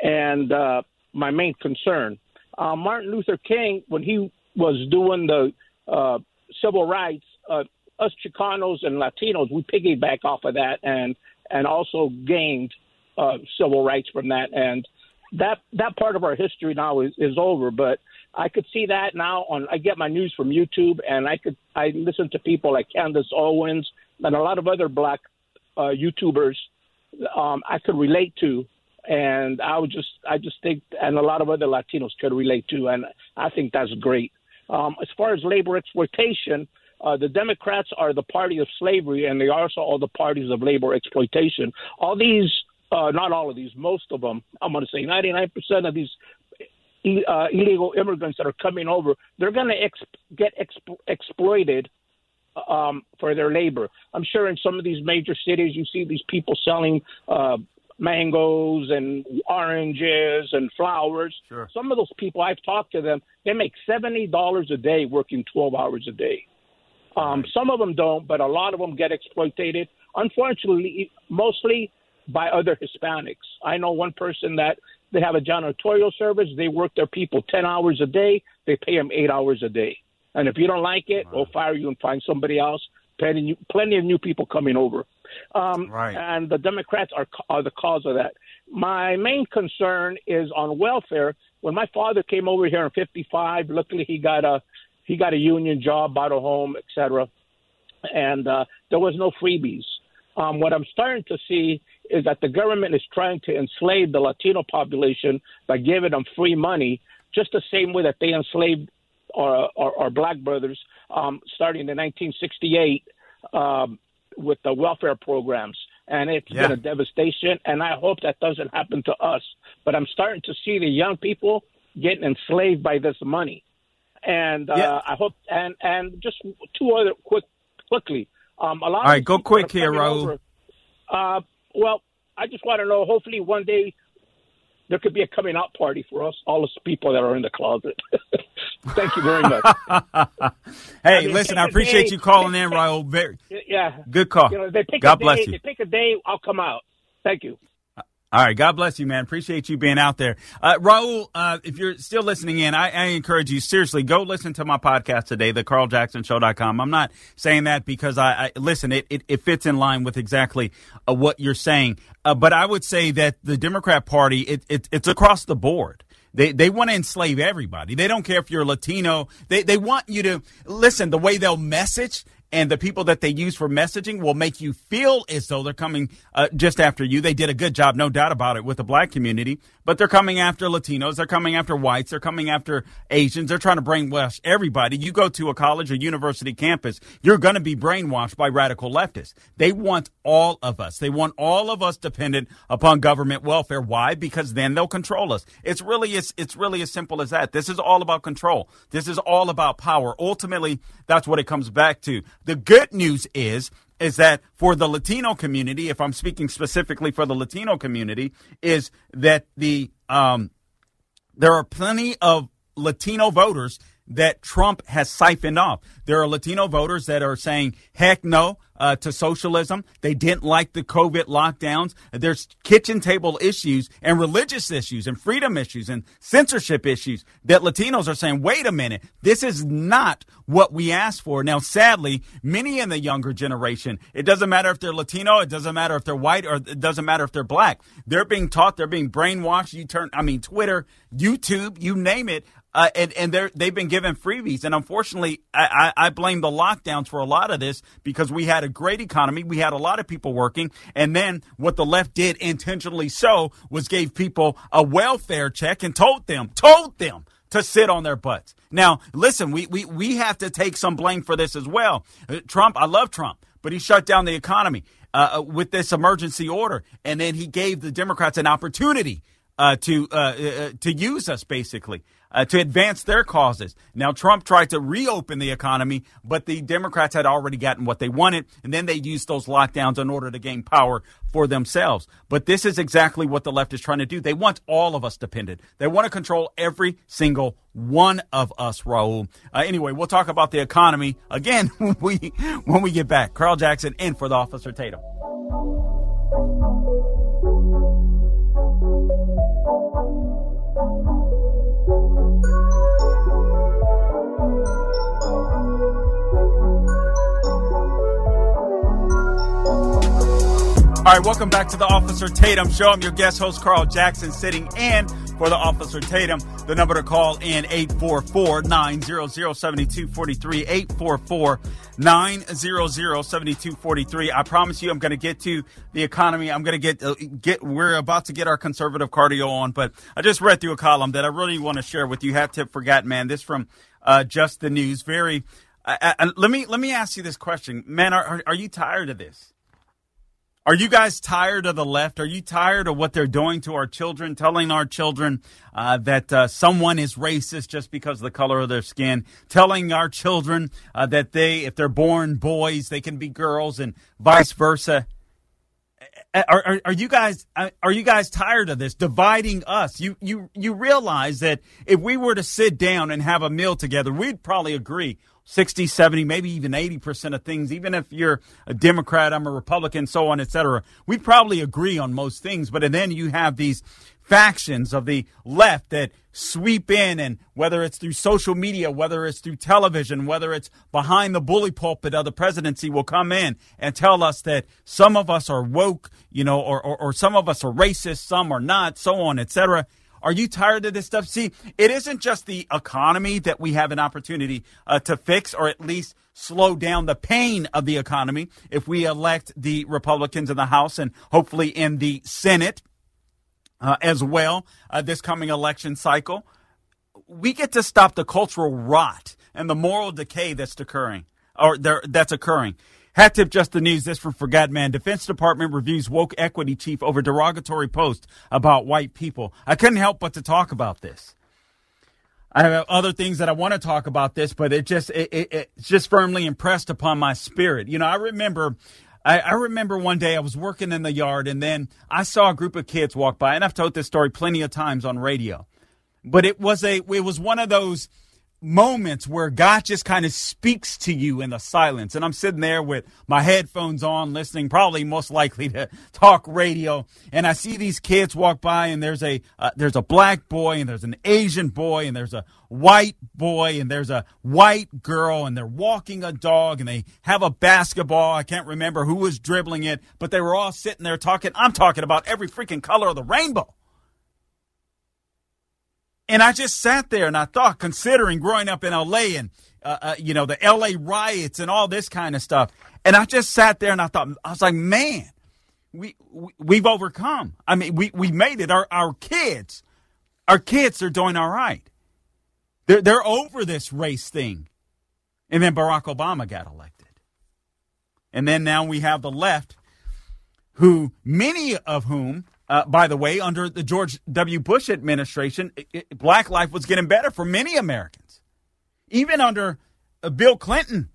and uh, my main concern. Uh, Martin Luther King, when he was doing the uh, civil rights, uh, us Chicanos and Latinos, we piggyback off of that and and also gained uh, civil rights from that. And that that part of our history now is, is over. But I could see that now on. I get my news from YouTube, and I could I listen to people like Candace Owens, and a lot of other black uh, YouTubers um, I could relate to, and I would just I just think, and a lot of other Latinos could relate to, and I think that's great. Um, as far as labor exploitation, uh, the Democrats are the party of slavery, and they are also are the parties of labor exploitation. All these, uh, not all of these, most of them, I'm going to say 99% of these uh, illegal immigrants that are coming over, they're going to ex- get exp- exploited um, for their labor. I'm sure in some of these major cities, you see these people selling uh, mangoes and oranges and flowers. Sure. Some of those people, I've talked to them, they make seventy dollars a day working twelve hours a day. Um, some of them don't, but a lot of them get exploited. Unfortunately, mostly by other Hispanics. I know one person that they have a janitorial service. They work their people ten hours a day. They pay them eight hours a day. And if you don't like it, we'll fire you and find somebody else. Plenty, plenty of new people coming over. Um, Right. And the Democrats are, are the cause of that. My main concern is on welfare. When my father came over here in '55, luckily he got a he got a union job, bought a home, etc. And uh, there was no freebies. Um, what I'm starting to see is that the government is trying to enslave the Latino population by giving them free money, just the same way that they enslaved our, our, our black brothers um, starting in 1968 um, with the welfare programs. And it's Yeah. been a devastation, and I hope that doesn't happen to us. But I'm starting to see the young people getting enslaved by this money. And uh, Yeah. I hope, and and just two other quick, quickly. Um, a lot All right, of go quick here, Raul. Uh, well, I just want to know. Hopefully, one day there could be a coming out party for us, all us people that are in the closet. Thank you very much. Hey, I mean, listen, I appreciate day- you calling in, Raul. Very yeah, good call. you know, they pick God a day, bless you. They pick a day, I'll come out. Thank you. All right. God bless you, man. Appreciate you being out there. Uh, Raul, uh, if you're still listening in, I, I encourage you, seriously, go listen to my podcast today, the carljacksonshow.com. I'm not saying that because I, I listen, it, it, it fits in line with exactly uh, what you're saying. Uh, but I would say that the Democrat Party, it, it, it's across the board. They, they want to enslave everybody. They don't care if you're Latino. They, they want you to listen, the way they'll message and the people that they use for messaging will make you feel as though they're coming uh, just after you. They did a good job, no doubt about it, with the black community, but they're coming after Latinos, they're coming after whites, they're coming after Asians, they're trying to brainwash everybody. You go to a college or university campus, you're going to be brainwashed by radical leftists. They want all of us. They want all of us dependent upon government welfare. Why? Because then they'll control us. It's really as it's really as simple as that. This is all about control. This is all about power. Ultimately, that's what it comes back to. The good news is is that for the Latino community, if I'm speaking specifically for the Latino community, is that the um, there are plenty of Latino voters that Trump has siphoned off. There are Latino voters that are saying, heck no uh, to socialism. They didn't like the COVID lockdowns. There's kitchen table issues and religious issues and freedom issues and censorship issues that Latinos are saying, wait a minute, this is not what we asked for. Now, sadly, many in the younger generation, it doesn't matter if they're Latino, it doesn't matter if they're white, or it doesn't matter if they're black. They're being taught, they're being brainwashed. You turn, I mean, Twitter, YouTube, you name it. Uh, and and they're, they've been given freebies. And unfortunately, I, I, I blame the lockdowns for a lot of this because we had a great economy. We had a lot of people working. And then what the left did intentionally so was gave people a welfare check and told them, told them to sit on their butts. Now, listen, we, we, we have to take some blame for this as well. Uh, Trump, I love Trump, but he shut down the economy uh, uh, with this emergency order. And then he gave the Democrats an opportunity uh, to uh, uh, to use us basically uh, to advance their causes. Now Trump tried to reopen the economy, but the Democrats had already gotten what they wanted, and then they used those lockdowns in order to gain power for themselves. But this is exactly what the left is trying to do. They want all of us dependent. They want to control every single one of us, Raul. Uh, anyway, we'll talk about the economy again when we when we get back. Carl Jackson in for the Officer Tatum. All right, welcome back to the Officer Tatum Show. I'm your guest host, Carl Jackson, sitting in for the Officer Tatum. The number to call in 844 900 7243. 844 900 7243. I promise you, I'm going to get to the economy. I'm going to get, uh, get, we're about to get our conservative cardio on, but I just read through a column that I really want to share with you. Hat tip for man. This from uh, Just the News. Very, uh, uh, let me, let me ask you this question. Man, are, are you tired of this? Are you guys tired of the left? Are you tired of what they're doing to our children, telling our children uh, that uh, someone is racist just because of the color of their skin, telling our children uh, that they, if they're born boys, they can be girls, and vice versa? Are, are, are, you guys uh, are you guys tired of this dividing us? You you you realize that if we were to sit down and have a meal together, we'd probably agree 60, 70, maybe even 80% of things, even if you're a Democrat, I'm a Republican, so on, etc. We probably agree on most things, but then you have these factions of the left that sweep in and whether it's through social media, whether it's through television, whether it's behind the bully pulpit of the presidency will come in and tell us that some of us are woke, you know, or, or, or some of us are racist, some are not, so on, etc. Are you tired of this stuff? See, it isn't just the economy that we have an opportunity uh, to fix or at least slow down the pain of the economy if we elect the Republicans in the House and hopefully in the Senate uh, as well uh, this coming election cycle. We get to stop the cultural rot and the moral decay that's occurring or there, that's occurring. Hat tip just the news. This from Forgot Man. Defense Department reviews woke equity chief over derogatory post about white people. I couldn't help but to talk about this. I have other things that I want to talk about this, but it just it, it, it's just firmly impressed upon my spirit. You know, I remember. I, I remember one day I was working in the yard and then I saw a group of kids walk by, and I've told this story plenty of times on radio. But it was a it was one of those moments where God just kind of speaks to you in the silence. And I'm sitting there with my headphones on, listening, probably most likely to talk radio. And I see these kids walk by, and there's a uh, there's a black boy, and there's an Asian boy, and there's a white boy, and there's a white girl, and they're walking a dog, and they have a basketball. I can't remember who was dribbling it, but they were all sitting there talking. I'm talking about every freaking color of the rainbow. And I just sat there and I thought, considering growing up in LA and, uh, uh, you know, the LA riots and all this kind of stuff. And I just sat there and I thought, I was like, man, we, we have overcome. I mean, we, we made it. Our, our kids, our kids are doing all right. They're, they're over this race thing. And then Barack Obama got elected. And then now we have the left, who many of whom uh, by the way, under the George W. Bush administration, it, it, black life was getting better for many Americans. Even under uh, Bill Clinton,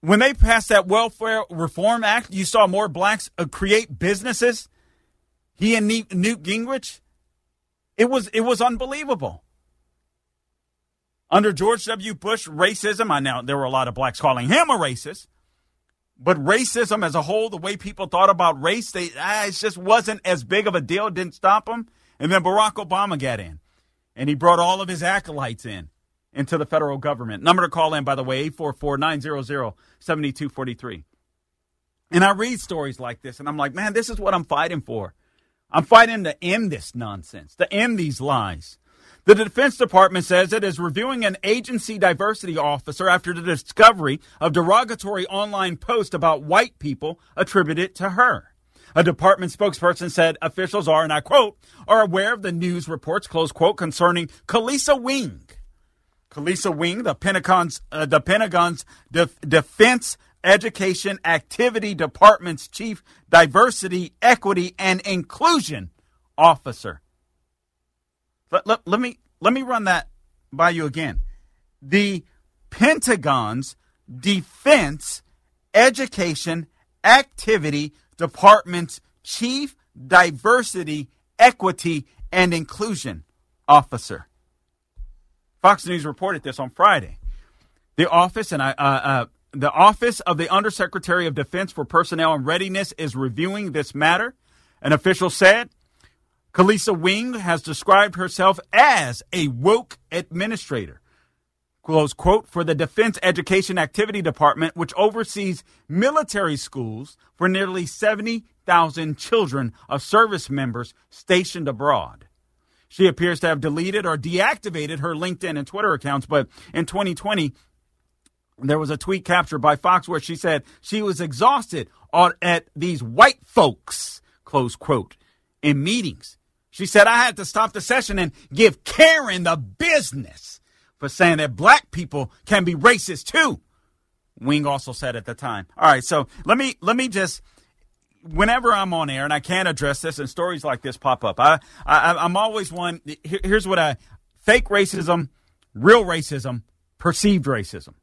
when they passed that Welfare Reform Act, you saw more blacks uh, create businesses. He and Newt, Newt Gingrich, it was it was unbelievable. Under George W. Bush, racism. I know there were a lot of blacks calling him a racist. But racism as a whole, the way people thought about race, they ah, it just wasn't as big of a deal. It didn't stop them. And then Barack Obama got in, and he brought all of his acolytes in into the federal government. Number to call in, by the way, 844-900-7243. And I read stories like this, and I'm like, man, this is what I'm fighting for. I'm fighting to end this nonsense, to end these lies. The Defense Department says it is reviewing an agency diversity officer after the discovery of derogatory online posts about white people attributed to her. A department spokesperson said officials are, and I quote, are aware of the news reports, close quote, concerning Kelisa Wing. Kelisa Wing, the Pentagon's, uh, the Pentagon's Def- Defense Education Activity Department's Chief Diversity, Equity, and Inclusion Officer. Let, let, let me let me run that by you again. The Pentagon's Defense Education Activity Department's Chief Diversity, Equity, and Inclusion Officer. Fox News reported this on Friday. The office and I, uh, uh, the office of the Undersecretary of Defense for Personnel and Readiness is reviewing this matter. An official said Kelisa Wing has described herself as a woke administrator. Close quote for the Defense Education Activity Department, which oversees military schools for nearly 70,000 children of service members stationed abroad. She appears to have deleted or deactivated her LinkedIn and Twitter accounts, but in 2020, there was a tweet captured by Fox where she said she was exhausted at these white folks, close quote, in meetings. She said, I had to stop the session and give Karen the business for saying that black people can be racist too. Wing also said at the time. All right, so let me let me just whenever I'm on air and I can't address this and stories like this pop up, I, I am always one. Here's what I fake racism, real racism, perceived racism.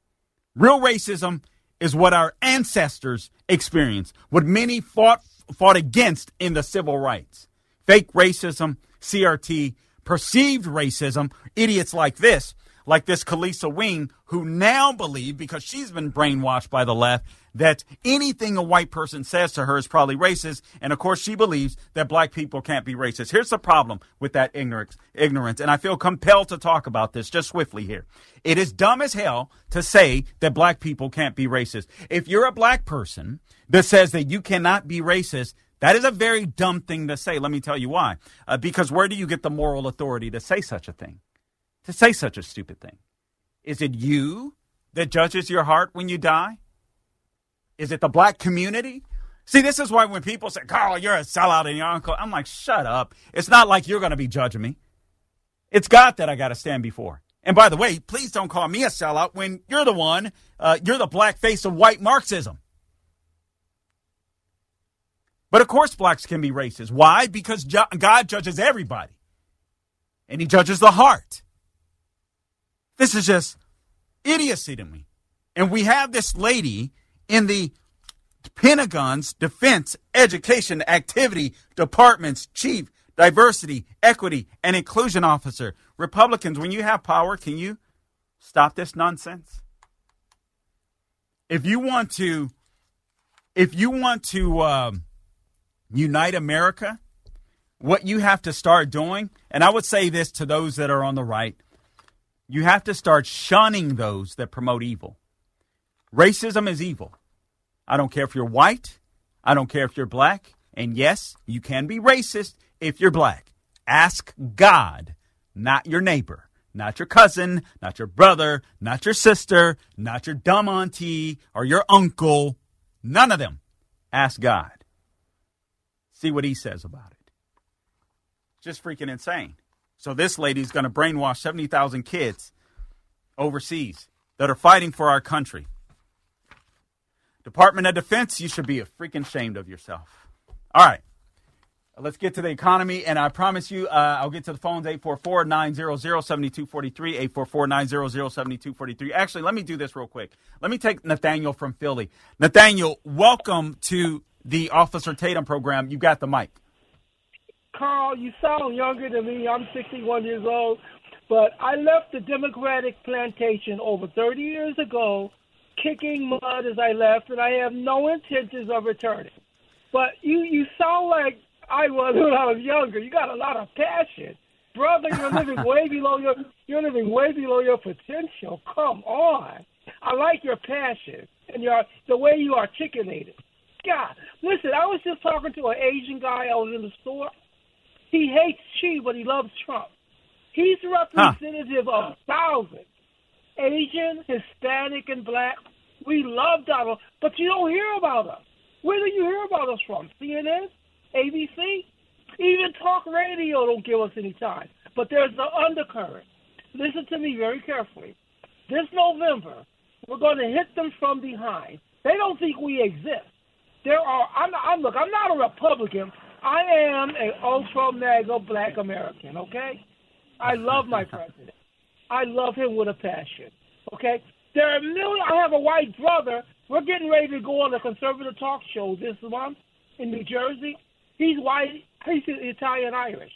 Real racism is what our ancestors experienced, what many fought fought against in the civil rights. Fake racism, CRT, perceived racism, idiots like this like this Kelisa Wing, who now believe, because she's been brainwashed by the left, that anything a white person says to her is probably racist. And of course, she believes that black people can't be racist. Here's the problem with that ignorance, ignorance. And I feel compelled to talk about this just swiftly here. It is dumb as hell to say that black people can't be racist. If you're a black person that says that you cannot be racist, that is a very dumb thing to say. Let me tell you why. Uh, because where do you get the moral authority to say such a thing? to say such a stupid thing? Is it you that judges your heart when you die? Is it the black community? See, this is why when people say, Carl, you're a sellout and your uncle, I'm like, shut up. It's not like you're going to be judging me. It's God that I got to stand before. And by the way, please don't call me a sellout when you're the one, uh, you're the black face of white Marxism. But of course, blacks can be racist. Why? Because God judges everybody, and He judges the heart. This is just idiocy to me. And we have this lady in the Pentagon's Defense Education Activity Department's chief diversity, equity, and inclusion officer. Republicans, when you have power, can you stop this nonsense? If you want to, if you want to um, unite America, what you have to start doing, and I would say this to those that are on the right, you have to start shunning those that promote evil. Racism is evil. I don't care if you're white. I don't care if you're black. And yes, you can be racist if you're black. Ask God, not your neighbor, not your cousin, not your brother, not your sister, not your dumb auntie or your uncle. None of them. Ask God. See what he says about it. Just freaking insane. So this lady's going to brainwash 70,000 kids overseas that are fighting for our country. Department of Defense, you should be freaking ashamed of yourself. All right. Let's get to the economy, and I promise you, uh, I'll get to the phones 844 900 7243. 844 900 7243. Actually, let me do this real quick. Let me take Nathaniel from Philly. Nathaniel, welcome to the Officer Tatum program. You got the mic. Carl, you sound younger than me. I'm 61 years old. But I left the Democratic plantation over 30 years ago, kicking mud as I left, and I have no intentions of returning. But you, you sound like I was when I was younger. You got a lot of passion. Brother, you're living way below your you're living way below your potential. Come on. I like your passion and your the way you articulate it. God, listen, I was just talking to an Asian guy. I was in the store, he hates Xi, but he loves Trump. He's representative huh. of thousands, Asian, Hispanic, and black. We love Donald, but you don't hear about us. Where do you hear about us from? CNN, ABC, even talk radio don't give us any time. But there's the undercurrent. Listen to me very carefully. This November, we're going to hit them from behind. They don't think we exist. There are. I'm, not, I'm look. I'm not a Republican, I am an ultra mega black American, okay? I love my president. I love him with a passion, okay? There are a million, I have a white brother. We're getting ready to go on a conservative talk show this month in New Jersey. He's white, he's Italian Irish.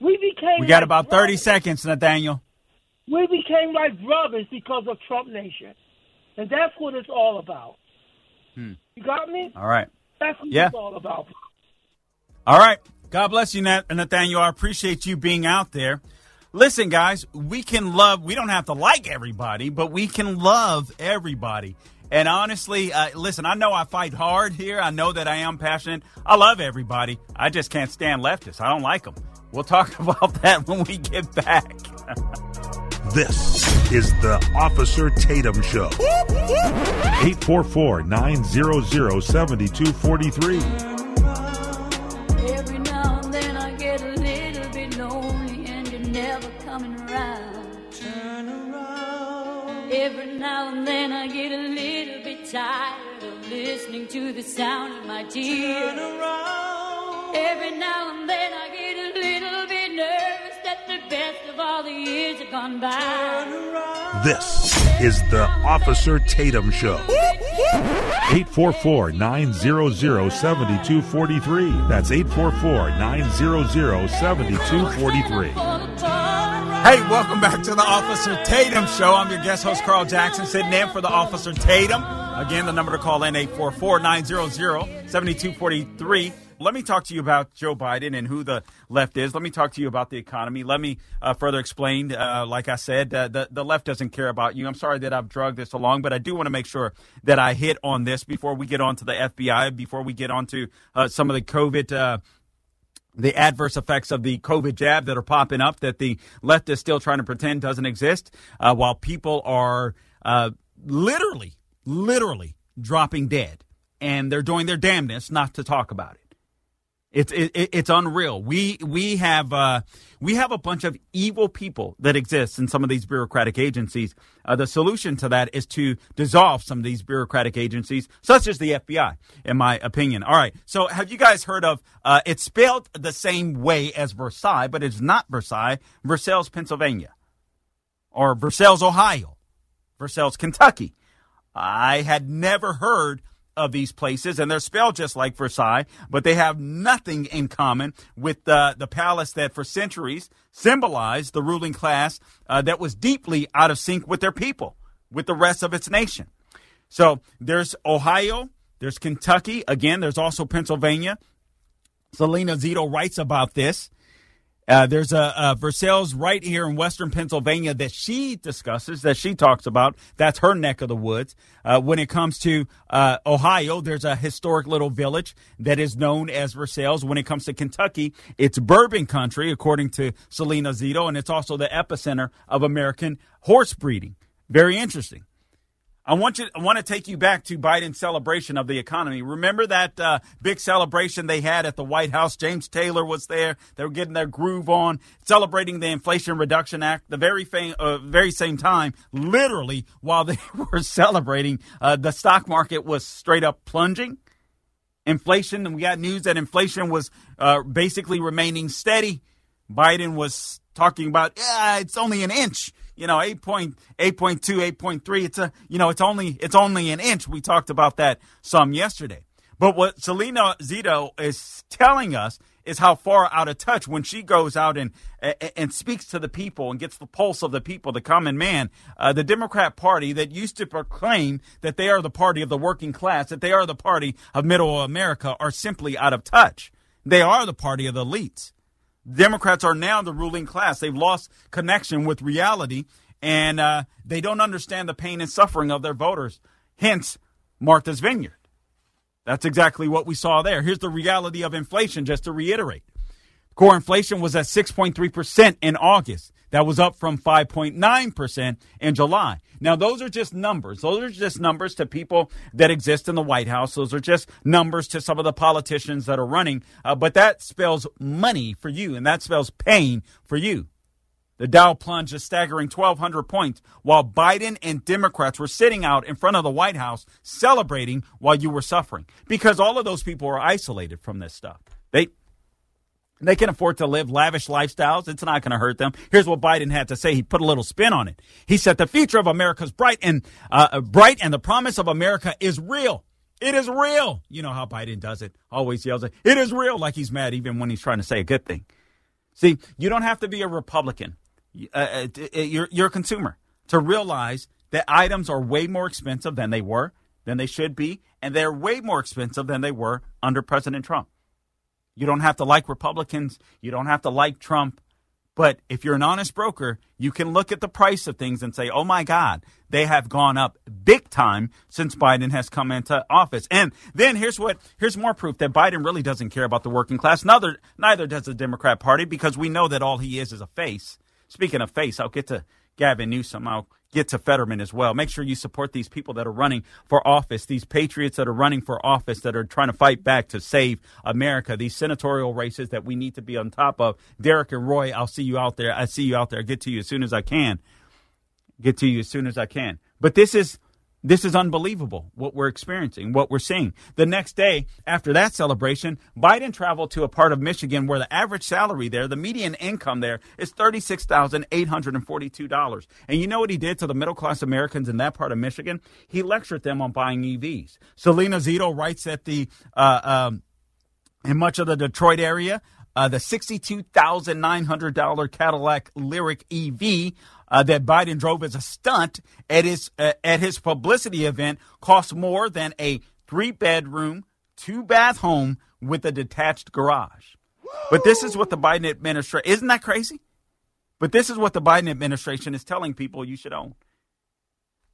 We became. We got like about 30 brothers. seconds, Nathaniel. We became like brothers because of Trump Nation. And that's what it's all about. Hmm. You got me? All right. That's what yeah. it's all about. All right. God bless you, Nathaniel. I appreciate you being out there. Listen, guys, we can love, we don't have to like everybody, but we can love everybody. And honestly, uh, listen, I know I fight hard here. I know that I am passionate. I love everybody. I just can't stand leftists. I don't like them. We'll talk about that when we get back. This is the Officer Tatum Show. 844 900 7243. Every now and then I get a little bit lonely and you're never coming around. Turn around. Every now and then I get a little bit tired of listening to the sound of my tears. Turn around. Every now and then I get a little bit nervous that the best of all the years have gone by. Turn around. This is the Officer Tatum Show. 844 900 7243. That's 844 900 7243. Hey, welcome back to the Officer Tatum Show. I'm your guest host, Carl Jackson, sitting in for the Officer Tatum. Again, the number to call in 844 900 7243. Let me talk to you about Joe Biden and who the left is. Let me talk to you about the economy. Let me uh, further explain. Uh, like I said, uh, the the left doesn't care about you. I'm sorry that I've drugged this along, but I do want to make sure that I hit on this before we get on to the FBI, before we get on to uh, some of the COVID. Uh, the adverse effects of the COVID jab that are popping up that the left is still trying to pretend doesn't exist, uh, while people are uh, literally, literally dropping dead, and they're doing their damnness not to talk about it. It's it, it's unreal. We we have uh, we have a bunch of evil people that exist in some of these bureaucratic agencies. Uh, the solution to that is to dissolve some of these bureaucratic agencies, such as the FBI, in my opinion. All right. So, have you guys heard of? Uh, it's spelled the same way as Versailles, but it's not Versailles. Versailles, Pennsylvania, or Versailles, Ohio, Versailles, Kentucky. I had never heard of these places, and they're spelled just like Versailles, but they have nothing in common with the, the palace that for centuries symbolized the ruling class uh, that was deeply out of sync with their people, with the rest of its nation. So there's Ohio, there's Kentucky, again, there's also Pennsylvania. Selena Zito writes about this. Uh, there's a, a Versailles right here in western Pennsylvania that she discusses, that she talks about. That's her neck of the woods. Uh, when it comes to uh, Ohio, there's a historic little village that is known as Versailles. When it comes to Kentucky, it's bourbon country, according to Selena Zito, and it's also the epicenter of American horse breeding. Very interesting. I want you. I want to take you back to Biden's celebration of the economy. Remember that uh, big celebration they had at the White House. James Taylor was there. They were getting their groove on, celebrating the Inflation Reduction Act. The very fam- uh, very same time, literally while they were celebrating, uh, the stock market was straight up plunging. Inflation, and we got news that inflation was uh, basically remaining steady. Biden was talking about, yeah, it's only an inch you know, 8.8.2, 8.3. It's a, you know, it's only, it's only an inch. We talked about that some yesterday. But what Selena Zito is telling us is how far out of touch when she goes out and and speaks to the people and gets the pulse of the people, the common man. Uh, the Democrat Party that used to proclaim that they are the party of the working class, that they are the party of middle America, are simply out of touch. They are the party of the elites. Democrats are now the ruling class. They've lost connection with reality, and uh, they don't understand the pain and suffering of their voters. Hence, Martha's Vineyard. That's exactly what we saw there. Here's the reality of inflation, just to reiterate. Core inflation was at 6.3% in August. That was up from 5.9% in July. Now, those are just numbers. Those are just numbers to people that exist in the White House. Those are just numbers to some of the politicians that are running. Uh, but that spells money for you, and that spells pain for you. The Dow plunged a staggering 1,200 points while Biden and Democrats were sitting out in front of the White House celebrating while you were suffering because all of those people are isolated from this stuff. They they can afford to live lavish lifestyles. It's not going to hurt them. Here's what Biden had to say. He put a little spin on it. He said, "The future of America is bright, and uh, bright, and the promise of America is real. It is real." You know how Biden does it. Always yells, it. "It is real!" Like he's mad, even when he's trying to say a good thing. See, you don't have to be a Republican. Uh, uh you're, you're a consumer to realize that items are way more expensive than they were, than they should be, and they're way more expensive than they were under President Trump. You don't have to like Republicans. You don't have to like Trump. But if you're an honest broker, you can look at the price of things and say, oh my God, they have gone up big time since Biden has come into office. And then here's what here's more proof that Biden really doesn't care about the working class. Neither neither does the Democrat Party because we know that all he is is a face. Speaking of face, I'll get to Gavin Newsom. I'll get to Fetterman as well. Make sure you support these people that are running for office, these patriots that are running for office, that are trying to fight back to save America, these senatorial races that we need to be on top of. Derek and Roy, I'll see you out there. I see you out there. I'll get to you as soon as I can. Get to you as soon as I can. But this is this is unbelievable what we're experiencing, what we're seeing. The next day after that celebration, Biden traveled to a part of Michigan where the average salary there, the median income there, is $36,842. And you know what he did to the middle class Americans in that part of Michigan? He lectured them on buying EVs. Selena Zito writes that the, uh, um, in much of the Detroit area, uh, the $62,900 Cadillac Lyriq EV uh, that Biden drove as a stunt at his uh, at his publicity event cost more than a three bedroom, two bath home with a detached garage. But this is what the Biden administration isn't that crazy? But this is what the Biden administration is telling people you should own.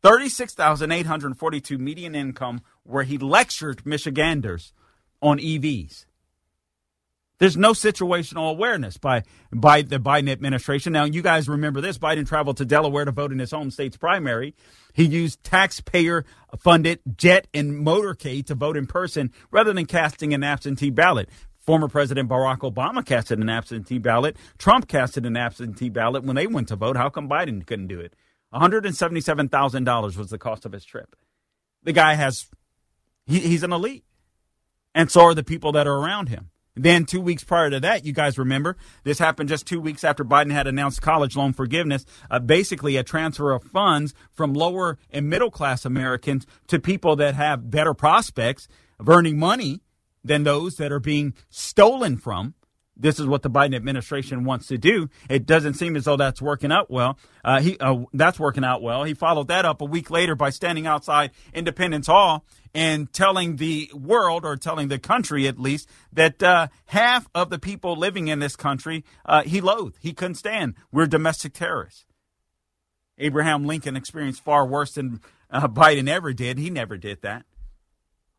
36,842 median income where he lectured Michiganders on EVs. There's no situational awareness by by the Biden administration. Now, you guys remember this: Biden traveled to Delaware to vote in his home state's primary. He used taxpayer-funded jet and motorcade to vote in person rather than casting an absentee ballot. Former President Barack Obama casted an absentee ballot. Trump casted an absentee ballot when they went to vote. How come Biden couldn't do it? $177,000 was the cost of his trip. The guy has, he, he's an elite. And so are the people that are around him. Then, two weeks prior to that, you guys remember, this happened just two weeks after Biden had announced college loan forgiveness, uh, basically a transfer of funds from lower and middle class Americans to people that have better prospects of earning money than those that are being stolen from this is what the Biden administration wants to do. It doesn't seem as though that's working out well. Uh, he uh, that's working out well. He followed that up a week later by standing outside Independence Hall and telling the world, or telling the country at least, that uh, half of the people living in this country uh, he loathed. He couldn't stand. We're domestic terrorists. Abraham Lincoln experienced far worse than uh, Biden ever did. He never did that.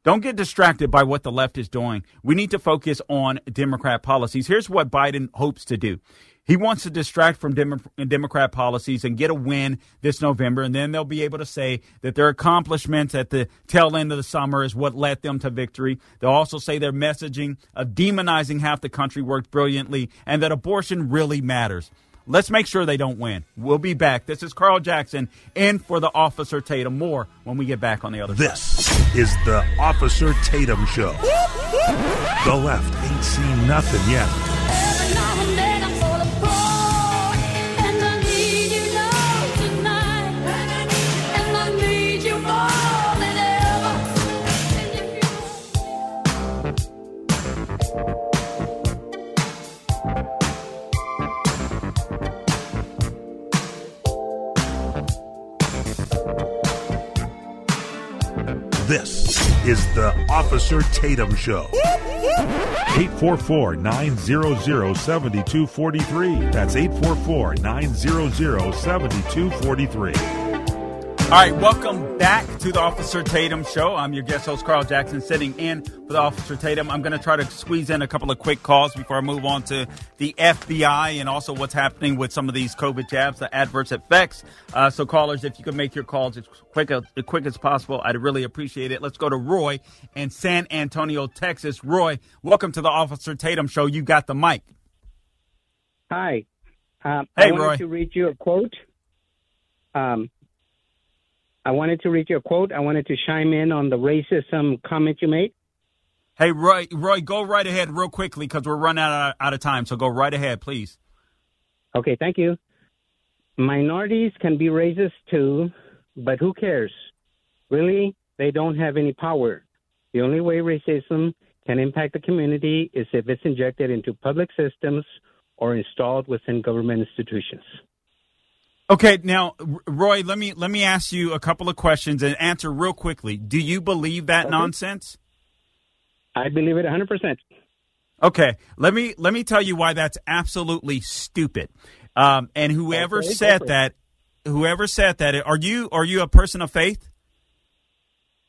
Don't get distracted by what the left is doing. We need to focus on Democrat policies. Here's what Biden hopes to do. He wants to distract from Demo- Democrat policies and get a win this November, and then they'll be able to say that their accomplishments at the tail end of the summer is what led them to victory. They'll also say their messaging of demonizing half the country worked brilliantly and that abortion really matters. Let's make sure they don't win. We'll be back. This is Carl Jackson in for the Officer Tatum. More when we get back on the other this side. This is the Officer Tatum Show. the left ain't seen nothing yet. This is the Officer Tatum Show. 844 900 7243. That's 844 900 7243. All right, welcome back to the Officer Tatum Show. I'm your guest host, Carl Jackson, sitting in for the Officer Tatum. I'm going to try to squeeze in a couple of quick calls before I move on to the FBI and also what's happening with some of these COVID jabs, the adverse effects. Uh, so, callers, if you could make your calls as quick as, as quick as possible, I'd really appreciate it. Let's go to Roy in San Antonio, Texas. Roy, welcome to the Officer Tatum Show. You got the mic. Hi. Um, hey, I wanted Roy. to read you a quote. Um, I wanted to read you a quote. I wanted to chime in on the racism comment you made. Hey, Roy, Roy, go right ahead real quickly because we're running out of, out of time. So go right ahead, please. Okay, thank you. Minorities can be racist too, but who cares? Really, they don't have any power. The only way racism can impact the community is if it's injected into public systems or installed within government institutions. Okay, now Roy, let me let me ask you a couple of questions and answer real quickly. Do you believe that Okay. nonsense? I believe it 100%. Okay, let me let me tell you why that's absolutely stupid. Um, and whoever Okay, said that, whoever said that, are you are you a person of faith?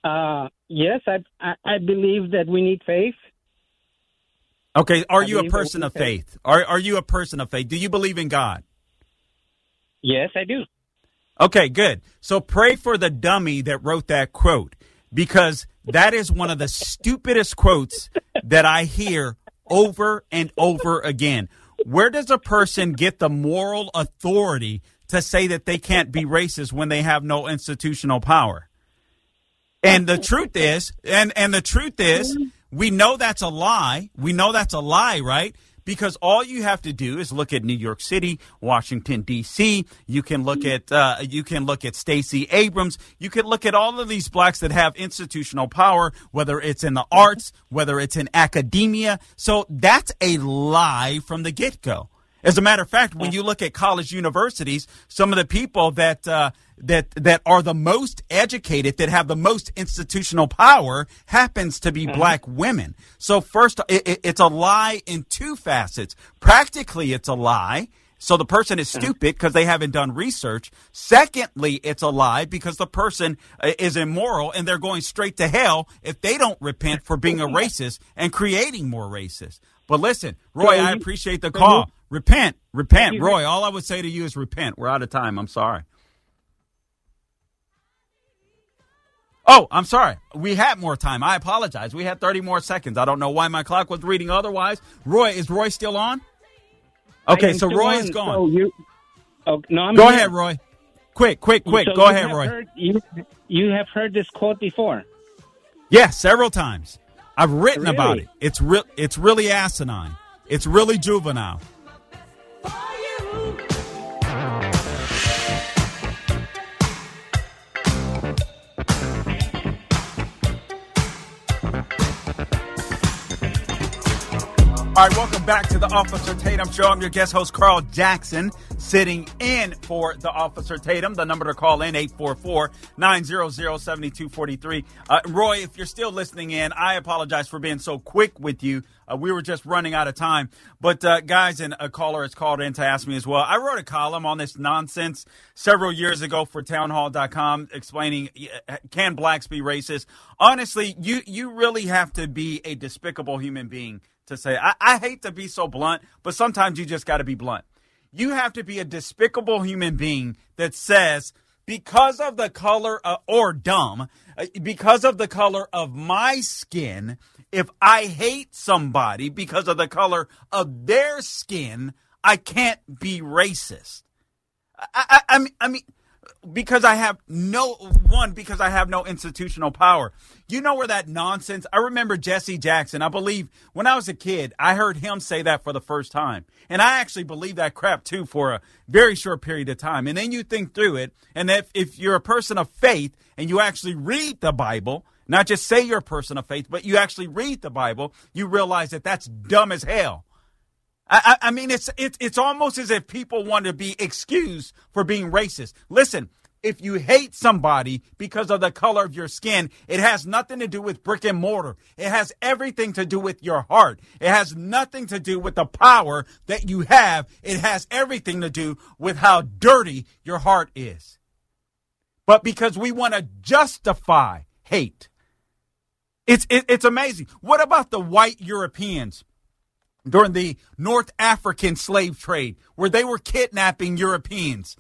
Uh, yes, I, I I believe that we need faith. Okay, are I you a person of faith. faith? Are are you a person of faith? Do you believe in God? Yes, I do. Okay, good. So pray for the dummy that wrote that quote because that is one of the stupidest quotes that I hear over and over again. Where does a person get the moral authority to say that they can't be racist when they have no institutional power? And the truth is, and, and the truth is, we know that's a lie. We know that's a lie, right? Because all you have to do is look at New York City, Washington D.C. You can look at uh, you can look at Stacey Abrams. You can look at all of these blacks that have institutional power, whether it's in the arts, whether it's in academia. So that's a lie from the get go. As a matter of fact, when you look at college universities, some of the people that uh, that that are the most educated, that have the most institutional power, happens to be mm-hmm. black women. So first, it, it- it's a lie in two facets. Practically, it's a lie. So the person is mm-hmm. stupid because they haven't done research. Secondly, it's a lie because the person uh, is immoral and they're going straight to hell if they don't repent for being a racist and creating more racists. But listen, Roy, I mm-hmm. appreciate the call. Repent, repent, Roy. All I would say to you is repent. We're out of time. I'm sorry. Oh, I'm sorry. We had more time. I apologize. We had 30 more seconds. I don't know why my clock was reading otherwise. Roy, is Roy still on? Okay, so Roy on, is gone. So you, oh, no, I'm Go here. ahead, Roy. Quick, quick, quick. So Go ahead, Roy. Heard, you, you have heard this quote before. Yeah, several times. I've written about it. It's real. It's really asinine. It's really juvenile. All right, welcome back to the Officer Tatum Show. I'm your guest host, Carl Jackson, sitting in for the Officer Tatum. The number to call in, 844-900-7243. Uh, Roy, if you're still listening in, I apologize for being so quick with you. Uh, we were just running out of time. But, uh, guys, and a caller has called in to ask me as well. I wrote a column on this nonsense several years ago for townhall.com explaining, uh, can blacks be racist? Honestly, you, you really have to be a despicable human being to say. I, I hate to be so blunt, but sometimes you just got to be blunt. You have to be a despicable human being that says, because of the color or dumb, uh, because of the color of my skin, if I hate somebody because of the color of their skin, I can't be racist. I, I, I mean, I mean, because I have no one, because I have no institutional power. You know where that nonsense? I remember Jesse Jackson. I believe when I was a kid, I heard him say that for the first time, and I actually believed that crap too for a very short period of time. And then you think through it, and if if you're a person of faith and you actually read the Bible, not just say you're a person of faith, but you actually read the Bible, you realize that that's dumb as hell. I, I mean, it's it's it's almost as if people want to be excused for being racist. Listen, if you hate somebody because of the color of your skin, it has nothing to do with brick and mortar. It has everything to do with your heart. It has nothing to do with the power that you have. It has everything to do with how dirty your heart is. But because we want to justify hate, it's it, it's amazing. What about the white Europeans? During the North African slave trade, where they were kidnapping Europeans.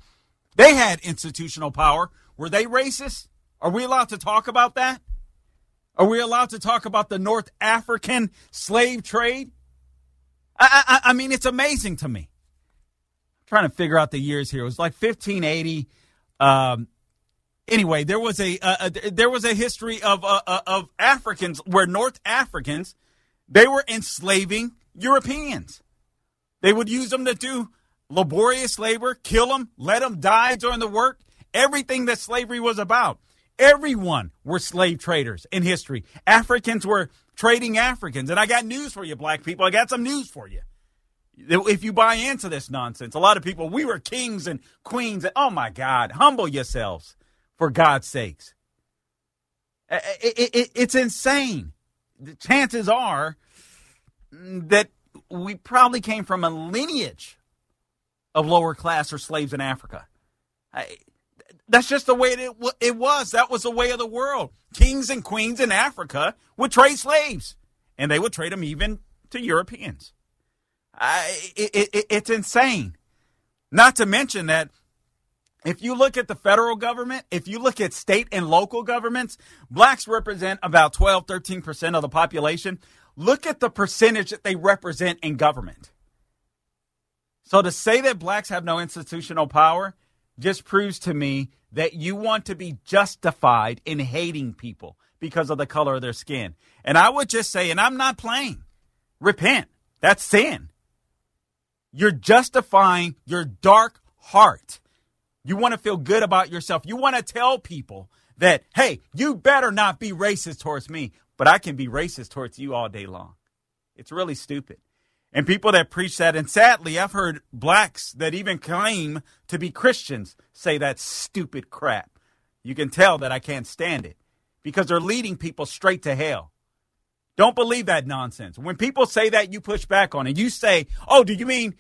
They had institutional power. Were they racist? Are we allowed to talk about that? Are we allowed to talk about the North African slave trade? I, I, I mean, it's amazing to me. I'm trying to figure out the years here. It was like 1580. Um, anyway, there was a, there was a history of uh, uh, of Africans where North Africans they were enslaving Europeans. They would use them to do laborious labor, kill them, let them die during the work. Everything that slavery was about. Everyone were slave traders in history. Africans were trading Africans. And I got news for you, black people. I got some news for you. If you buy into this nonsense, a lot of people, we were kings and queens. Oh my God, humble yourselves for God's sakes. It- it- it- it's insane. The chances are that we probably came from a lineage of lower class or slaves in Africa. I, that's just the way it, it was. That was the way of the world. Kings and queens in Africa would trade slaves, and they would trade them even to Europeans. I, it, it, it's insane. Not to mention that if you look at the federal government, if you look at state and local governments, blacks represent about 12, 13% of the population. Look at the percentage that they represent in government. So to say that blacks have no institutional power just proves to me that you want to be justified in hating people because of the color of their skin. And I would just say, and I'm not playing, repent. That's sin. You're justifying your dark heart. You want to feel good about yourself. You want to tell people that, hey, you better not be racist towards me, but I can be racist towards you all day long. It's really stupid. And people that preach that, and sadly, I've heard blacks that even claim to be Christians say that stupid crap. You can tell that I can't stand it because they're leading people straight to hell. Don't believe that nonsense. When people say that, you push back on it. You say, oh, do you mean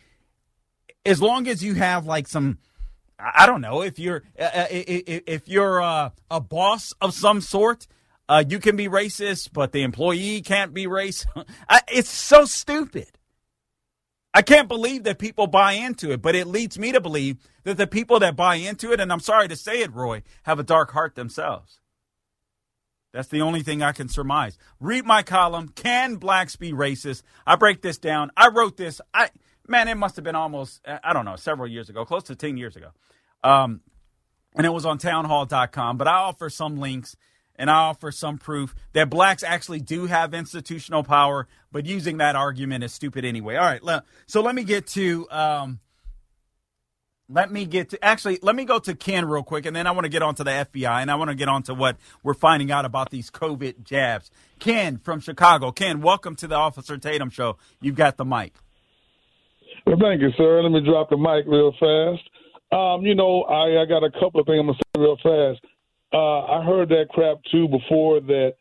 as long as you have like some, I don't know, if you're, uh, uh if you're uh, a boss of some sort, uh, you can be racist, but the employee can't be racist. it's so stupid. I can't believe that people buy into it, but it leads me to believe that the people that buy into it, and I'm sorry to say it, Roy, have a dark heart themselves. That's the only thing I can surmise. Read my column. Can blacks be racist? I break this down. I wrote this. I man, it must have been almost I don't know, several years ago, close to 10 years ago. Um, and it was on townhall.com, but I offer some links and I offer some proof that blacks actually do have institutional power, but using that argument is stupid anyway. All right, so let me get to um, let me get to actually let me go to Ken real quick, and then I want to get on to the FBI, and I want to get on to what we're finding out about these COVID jabs. Ken from Chicago. Ken, welcome to the Officer Tatum Show. You've got the mic. Well, thank you, sir. Let me drop the mic real fast. Um, you know, I, I got a couple of things I'm gonna say real fast. Uh, I heard that crap too before that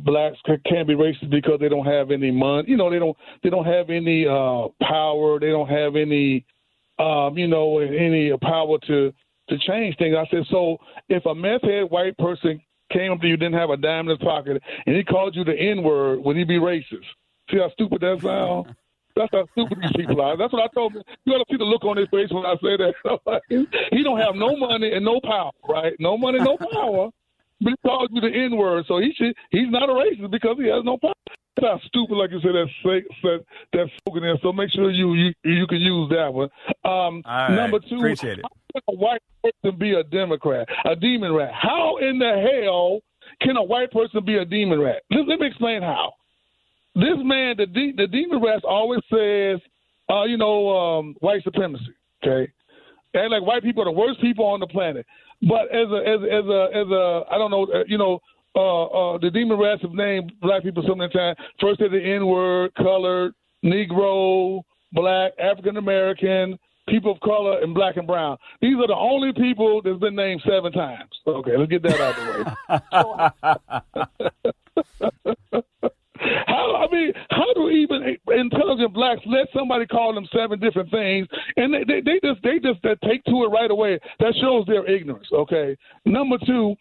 blacks can't be racist because they don't have any money. You know, they don't they don't have any uh, power. They don't have any, um, you know, any power to to change things. I said, so if a meth head white person came up to you, didn't have a dime in his pocket, and he called you the N word, would he be racist? See how stupid that sounds? That's how stupid these people are. That's what I told him. You got to see the look on his face when I say that. he don't have no money and no power, right? No money, no power. But he calls you the N word, so he should. He's not a racist because he has no power. That's how stupid, like you said, that that that spoken there. So make sure you you you can use that one. Um, right. Number two, appreciate it. a white person be a Democrat, a demon rat? How in the hell can a white person be a demon rat? Let, let me explain how this man, the de- the demon rats always says, uh, you know, um, white supremacy. Okay, and like white people are the worst people on the planet. But as a as as a as a I don't know, uh, you know, uh, uh, the demon rats have named black people so many times. First they're the N word, colored, Negro, black, African American, people of color, and black and brown. These are the only people that's been named seven times. Okay, let's get that out of the way. How I mean, how do even intelligent blacks let somebody call them seven different things, and they, they, they just they just take to it right away? That shows their ignorance. Okay. Number two,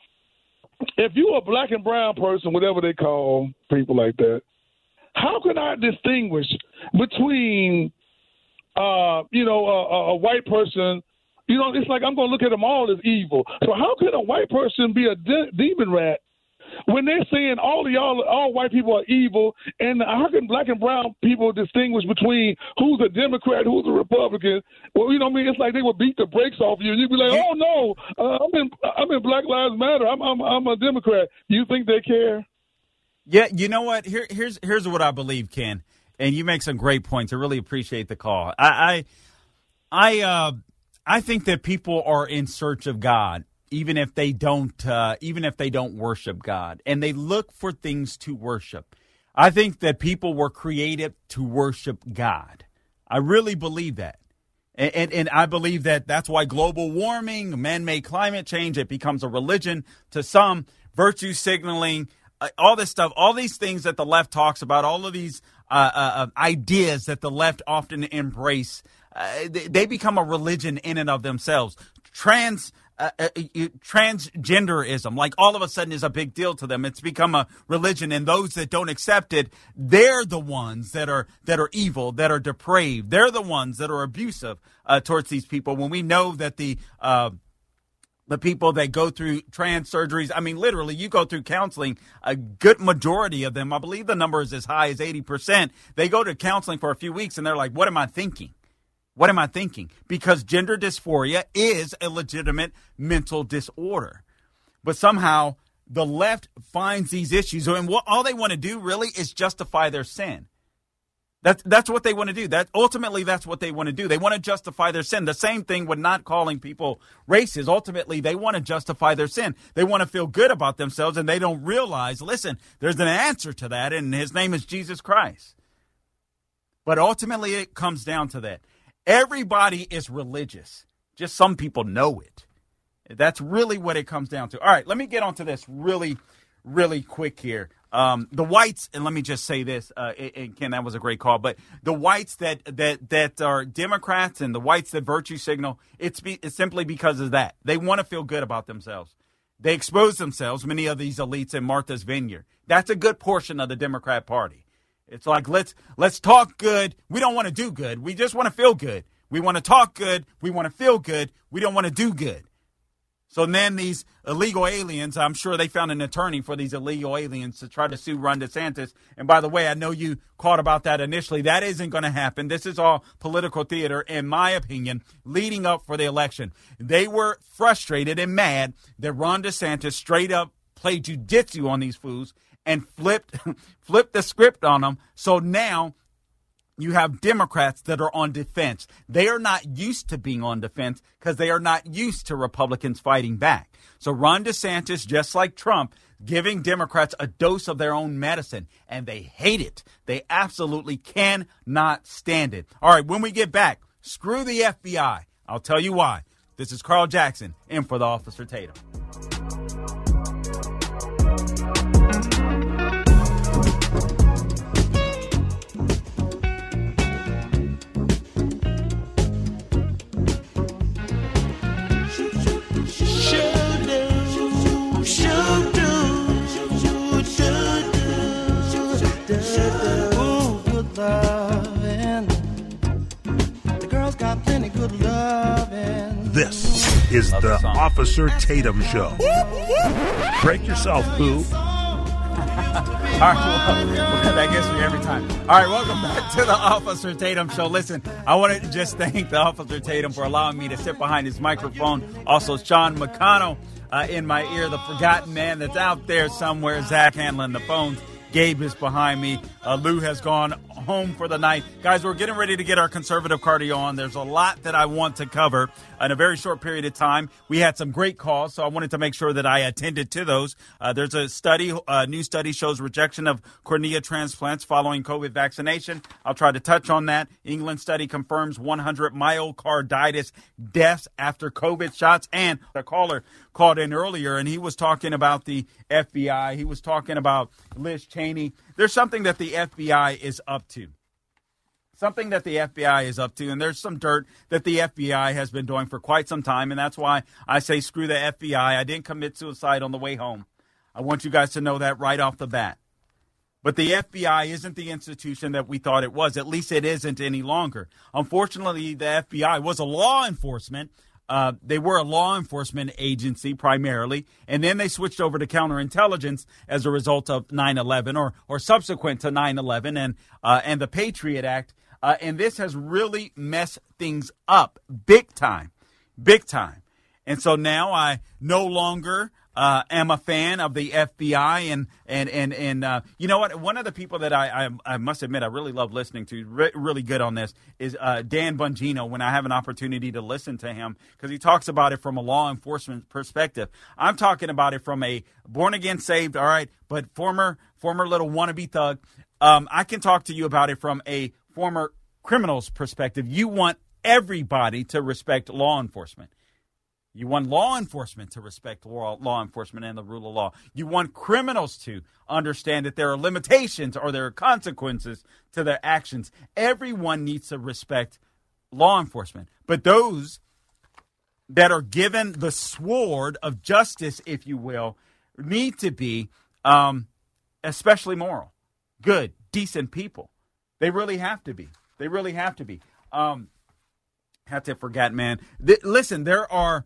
if you're a black and brown person, whatever they call people like that, how can I distinguish between, uh, you know, a, a white person? You know, it's like I'm going to look at them all as evil. So how can a white person be a de- demon rat when they're saying all of y'all, all white people are evil, and how can black and brown people distinguish between who's a Democrat, who's a Republican? Well, you know what I mean? It's like they would beat the brakes off you, and you'd be like, "Oh no, uh, I'm in, I'm in Black Lives Matter. I'm, I'm, I'm a Democrat." You think they care? Yeah, you know what? Here, here's here's what I believe, Ken, and you make some great points. I really appreciate the call. I, I, I, uh, I think that people are in search of God even if they don't uh, even if they don't worship God and they look for things to worship. I think that people were created to worship God. I really believe that. And, and, and I believe that that's why global warming, man made climate change, it becomes a religion to some, virtue signaling, uh, all this stuff, all these things that the left talks about, all of these uh, uh, uh ideas that the left often embrace, uh, they, they, become a religion in and of themselves. Trans. Uh, uh, uh transgenderism, like all of a sudden, is a big deal to them. It's become a religion, and those that don't accept it, they're the ones that are that are evil, that are depraved. They're the ones that are abusive uh, towards these people. When we know that the the people that go through trans surgeries. I mean, literally, you go through counseling. A good majority of them, I believe the number is as high as 80%, they go to counseling for a few weeks and they're like, what am I thinking? What am I thinking? Because gender dysphoria is a legitimate mental disorder. But somehow the left finds these issues, and what all they want to do really is justify their sin. That's that's what they want to do. That ultimately that's what they want to do. They want to justify their sin. The same thing with not calling people racist. Ultimately, they want to justify their sin. They want to feel good about themselves and they don't realize, listen, there's an answer to that and his name is Jesus Christ. But ultimately it comes down to that. Everybody is religious. Just some people know it. That's really what it comes down to. All right, let me get onto this really really quick here. Um, the whites, and let me just say this, uh, and Ken, that was a great call. But the whites that that that are Democrats and the whites that virtue signal, it's, be, it's simply because of that. They want to feel good about themselves. They expose themselves, many of these elites in Martha's Vineyard. That's a good portion of the Democrat Party. It's like let's let's talk good. We don't want to do good. We just want to feel good. We want to talk good. We want to feel good. We don't want to do good. So then these illegal aliens, I'm sure they found an attorney for these illegal aliens to try to sue Ron DeSantis. And by the way, I know you caught about that initially. That isn't going to happen. This is all political theater, in my opinion, leading up for the election. They were frustrated and mad that Ron DeSantis straight up played jujitsu on these fools and flipped flipped the script on them. So now you have Democrats that are on defense. They are not used to being on defense because they are not used to Republicans fighting back. So Ron DeSantis, just like Trump, giving Democrats a dose of their own medicine, and they hate it. They absolutely cannot stand it. All right, when we get back, screw the FBI. I'll tell you why. This is Carl Jackson in for the Officer Tatum. Is Love the Officer Tatum Show. Break yourself, boo. All right, well, that gets me every time. All right, welcome back to the Officer Tatum Show. Listen, I want to just thank the Officer Tatum for allowing me to sit behind his microphone. Also, Sean McConnell uh, in my ear, the forgotten man that's out there somewhere. Zach handling the phones. Gabe is behind me. Uh, Lou has gone home for the night. Guys, we're getting ready to get our conservative cardio on. There's a lot that I want to cover in a very short period of time. We had some great calls, so I wanted to make sure that I attended to those. Uh, there's a study, a new study shows rejection of cornea transplants following COVID vaccination. I'll try to touch on that. England study confirms 100 myocarditis deaths after COVID shots. And the caller called in earlier, and he was talking about the FBI. He was talking about Liz Cheney. There's something that the FBI is up to something that the FBI is up to, and there's some dirt that the FBI has been doing for quite some time, and that's why I say screw the FBI. I didn't commit suicide on the way home. I want you guys to know that right off the bat. But the FBI isn't the institution that we thought it was. At least it isn't any longer. Unfortunately, the FBI was a law enforcement. Uh, they were a law enforcement agency primarily, and then they switched over to counterintelligence as a result of 9/11 or or subsequent to 9/11 and uh, and the Patriot Act. Uh, and this has really messed things up big time, big time. And so now I no longer uh, am a fan of the FBI, and and and and uh, you know what? One of the people that I I, I must admit I really love listening to, re- really good on this, is uh, Dan Bongino. When I have an opportunity to listen to him, because he talks about it from a law enforcement perspective. I'm talking about it from a born again saved, all right, but former former little wannabe thug. Um, I can talk to you about it from a former criminal's perspective, you want everybody to respect law enforcement. You want law enforcement to respect law, law enforcement and the rule of law. You want criminals to understand that there are limitations or there are consequences to their actions. Everyone needs to respect law enforcement. But those that are given the sword of justice, if you will, need to be um, especially moral, good, decent people. They really have to be. They really have to be. Um, have to forget, man. Th- listen, there are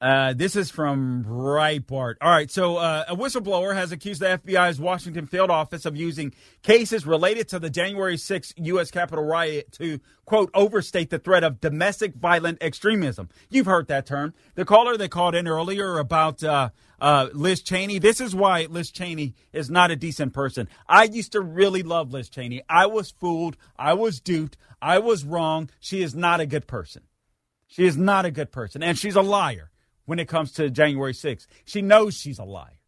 uh, this is from Breitbart. All right, so uh, a whistleblower has accused the FBI's Washington field office of using cases related to the January 6th U.S. Capitol riot to, quote, overstate the threat of domestic violent extremism. You've heard that term. The caller they called in earlier about uh, uh, Liz Cheney, this is why Liz Cheney is not a decent person. I used to really love Liz Cheney. I was fooled. I was duped. I was wrong. She is not a good person. She is not a good person, and she's a liar when it comes to January 6th. She knows she's a liar.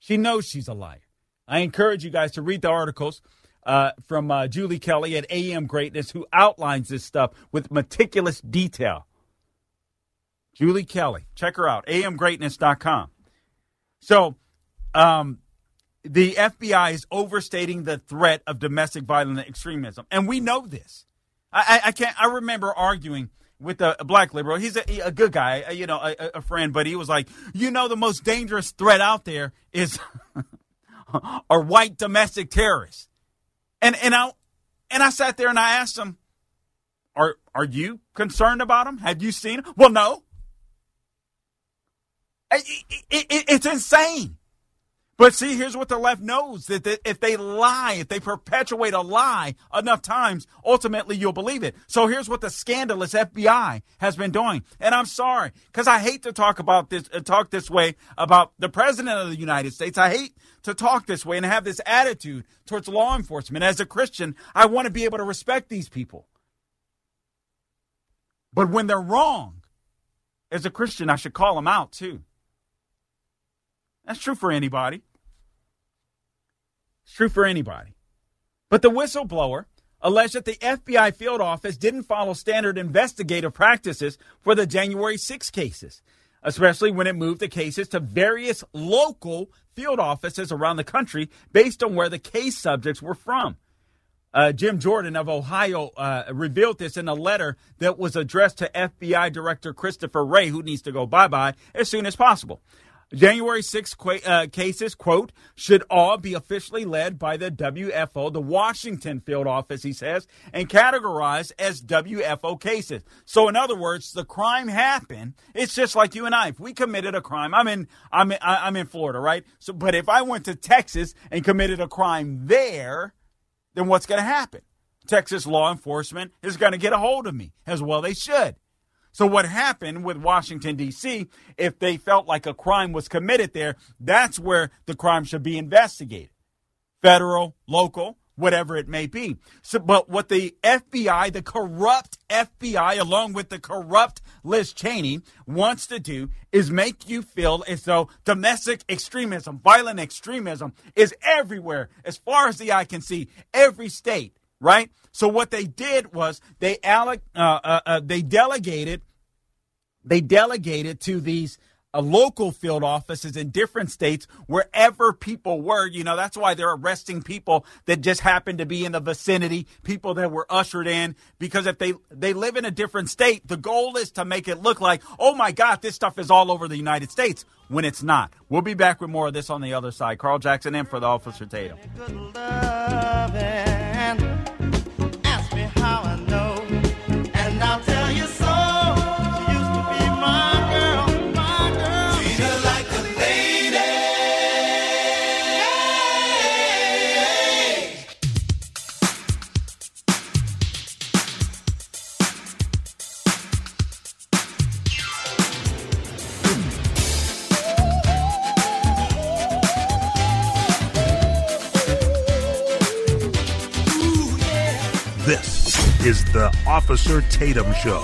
She knows she's a liar. I encourage you guys to read the articles uh, from uh, Julie Kelly at AM Greatness, who outlines this stuff with meticulous detail. Julie Kelly, check her out, amgreatness.com. So, um, the FBI is overstating the threat of domestic violent extremism, and we know this. I, I, I can't. I remember arguing with a, a, black liberal. He's a, a good guy, you know, a, a, friend, but he was like, you know, the most dangerous threat out there is a white domestic terrorists, And and I and I sat there and I asked him, are are you concerned about them? Have you seen him? Well, no. It, it, it, it's insane. But see, here's what the left knows that, if they lie, if they perpetuate a lie enough times, ultimately you'll believe it. So here's what the scandalous FBI has been doing. And I'm sorry, because I hate to talk about this, uh, talk this way about the president of the United States. I hate to talk this way and have this attitude towards law enforcement. As a Christian, I want to be able to respect these people. But when they're wrong, as a Christian, I should call them out too. That's true for anybody. It's true for anybody. But the whistleblower alleged that the FBI field office didn't follow standard investigative practices for the January 6 cases, especially when it moved the cases to various local field offices around the country based on where the case subjects were from. Uh, Jim Jordan of Ohio uh, revealed this in a letter that was addressed to FBI Director Christopher Wray, who needs to go bye bye as soon as possible. January 6 qu- uh, cases, quote, should all be officially led by the WFO, the Washington field office, he says, and categorized as WFO cases. So, in other words, the crime happened. It's just like you and I. If we committed a crime, I'm in, I'm in, I'm in Florida, right? So, but if I went to Texas and committed a crime there, then what's going to happen? Texas law enforcement is going to get a hold of me, as well they should. So what happened with Washington D.C. if they felt like a crime was committed there, that's where the crime should be investigated. Federal, local, whatever it may be. So but what the FBI, the corrupt FBI along with the corrupt Liz Cheney wants to do is make you feel as though domestic extremism, violent extremism is everywhere as far as the eye can see, every state right? So what they did was they alloc- uh, uh, uh, they delegated they delegated to these uh, local field offices in different states wherever people were. You know that's why they're arresting people that just happen to be in the vicinity people that were ushered in because if they they live in a different state the goal is to make it look like oh my god this stuff is all over the united states when it's not. We'll be back with more of this on the other side. Carl jackson in for the officer tatum is the Officer Tatum Show.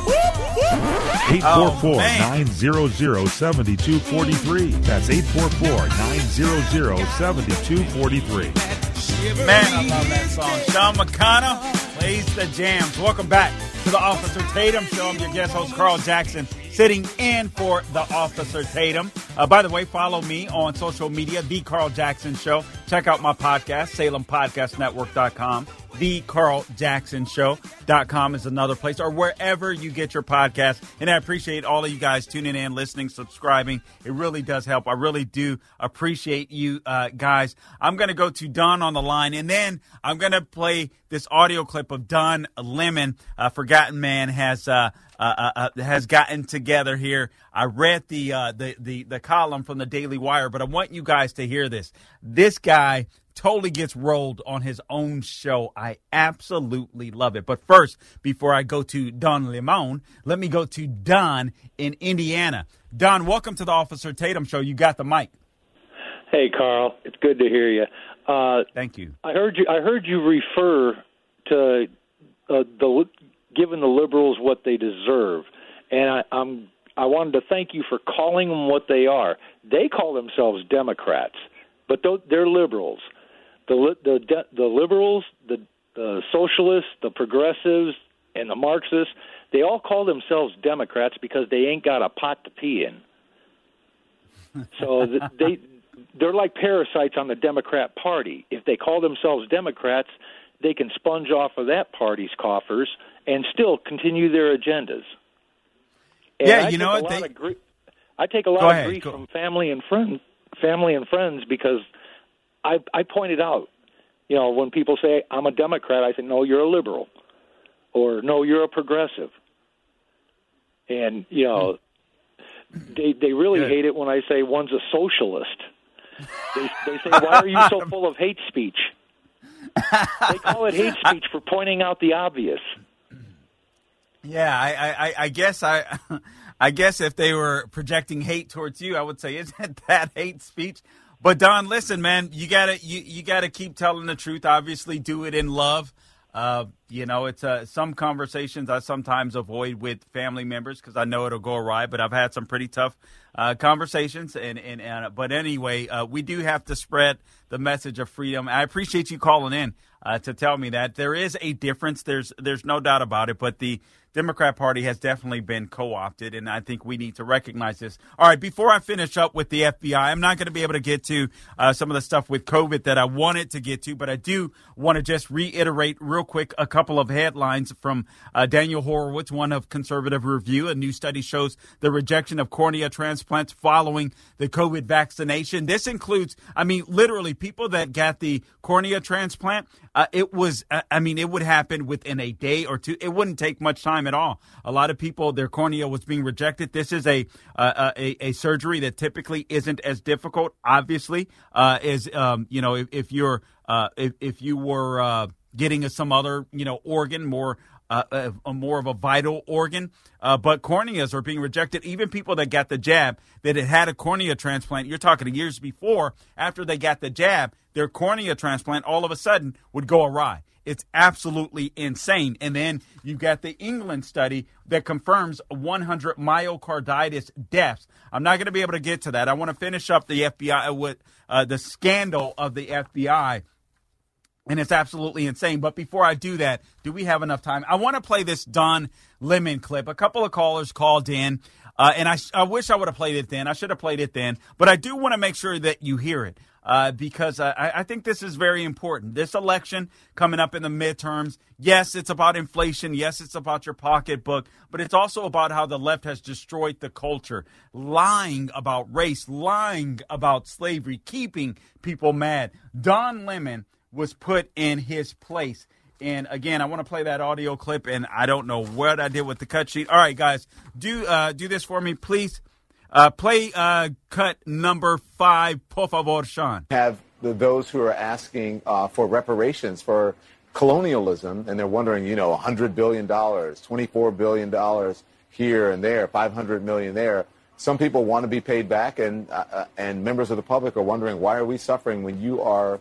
844-900-7243. That's 844-900-7243. Man, I love that song. Sean McConnell plays the jams. Welcome back to the Officer Tatum Show. I'm your guest host, Carl Jackson. sitting in for the Officer Tatum. Uh, by the way, follow me on social media, The Carl Jackson Show. Check out my podcast, SalemPodcastNetwork.com. The Carl Jackson Show.com is another place, or wherever you get your podcast. And I appreciate all of you guys tuning in, listening, subscribing. It really does help. I really do appreciate you uh, guys. I'm going to go to Don on the line, and then I'm going to play this audio clip of Don Lemon. Uh, Forgotten Man has. Uh, uh, uh, uh, has gotten together here. I read the, uh, the the the column from the Daily Wire, but I want you guys to hear this. This guy totally gets rolled on his own show. I absolutely love it. But first, before I go to Don Lemon, let me go to Don in Indiana. Don, welcome to the Officer Tatum Show. You got the mic. Hey, Carl. It's good to hear you. Uh, Thank you. I heard you. I heard you refer to uh, the giving the liberals what they deserve, and I, I'm. I wanted to thank you for calling them what they are. They call themselves Democrats, but they're liberals. The the the liberals, the the socialists, the progressives, and the Marxists, they all call themselves Democrats because they ain't got a pot to pee in. So they they're like parasites on the Democrat Party. If they call themselves Democrats, they can sponge off of that party's coffers and still continue their agendas. And yeah, I you know what? They... Gr- I take a lot Go of ahead. grief Go- from family and friends, family and friends, because I I pointed out, you know, when people say I'm a Democrat, I say no, you're a liberal, or no, you're a progressive, and you know, hmm. they they really Good. hate it when I say one's a socialist. They, they say, "Why are you so full of hate speech?" they call it hate speech for pointing out the obvious. Yeah, I, I, I- I guess I, I guess if they were projecting hate towards you, I would say, isn't that hate speech? But Don, listen, man, you gotta you, you gotta keep telling the truth. Obviously, do it in love. Uh, you know, it's uh, some conversations I sometimes avoid with family members because I know it'll go awry. But I've had some pretty tough uh, conversations, and and, and but anyway, uh, we do have to spread the message of freedom. I appreciate you calling in uh, to tell me that there is a difference. There's there's no doubt about it, but the Democrat Party has definitely been co opted, and I think we need to recognize this. All right, before I finish up with the FBI, I'm not going to be able to get to uh, some of the stuff with COVID that I wanted to get to, but I do want to just reiterate real quick a couple of headlines from uh, Daniel Horowitz, one of Conservative Review. A new study shows the rejection of cornea transplants following the COVID vaccination. This includes, I mean, literally people that got the cornea transplant. Uh, it was, uh, I mean, it would happen within a day or two. It wouldn't take much time at all. A lot of people, their cornea was being rejected. This is a uh, a, a surgery that typically isn't as difficult, obviously, uh, as um, you know, if, if you're uh, if, if you were uh, getting a, some other you know organ more. Uh, a, a more of a vital organ, uh, but corneas are being rejected. Even people that got the jab that had had a cornea transplant, you're talking years before, after they got the jab, their cornea transplant all of a sudden would go awry. It's absolutely insane. And then you got the England study that confirms 100 myocarditis deaths. I'm not going to be able to get to that. I want to finish up the FBI with uh, the scandal of the FBI. And it's absolutely insane. But before I do that, do we have enough time? I want to play this Don Lemon clip. A couple of callers called in, uh, and I, I wish I would have played it then. I should have played it then. But I do want to make sure that you hear it uh, because I, I think this is very important. This election coming up in the midterms, yes, it's about inflation. Yes, it's about your pocketbook, but it's also about how the left has destroyed the culture, lying about race, lying about slavery, keeping people mad. Don Lemon was put in his place. And again, I want to play that audio clip, and I don't know what I did with the cut sheet. All right, guys, do uh, do this for me, please. Uh, play uh, cut number five, por favor, Sean. have the, those who are asking uh, for reparations for colonialism, and they're wondering, you know, $100 billion, $24 billion here and there, 500 million there. Some people want to be paid back, and, uh, uh, and members of the public are wondering, why are we suffering when you are,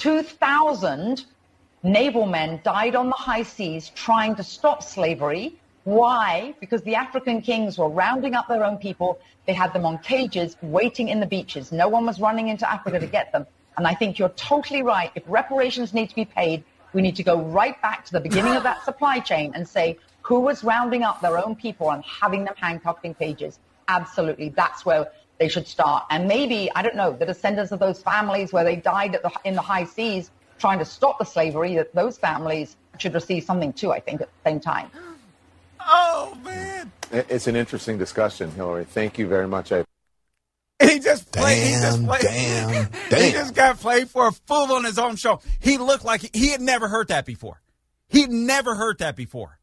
2,000 naval men died on the high seas trying to stop slavery. Why? Because the African kings were rounding up their own people. They had them on cages waiting in the beaches. No one was running into Africa to get them. And I think you're totally right. If reparations need to be paid, we need to go right back to the beginning of that supply chain and say who was rounding up their own people and having them handcuffed in cages. Absolutely. That's where they should start. And maybe, I don't know, the descendants of those families where they died the, in the high seas trying to stop the slavery, that those families should receive something too, I think, at the same time. Oh, man. It's an interesting discussion, Hilary. Thank you very much. I- he just played. he just played. damn, He just got played for a fool on his own show. He looked like he, he had never heard that before. He had never heard that before.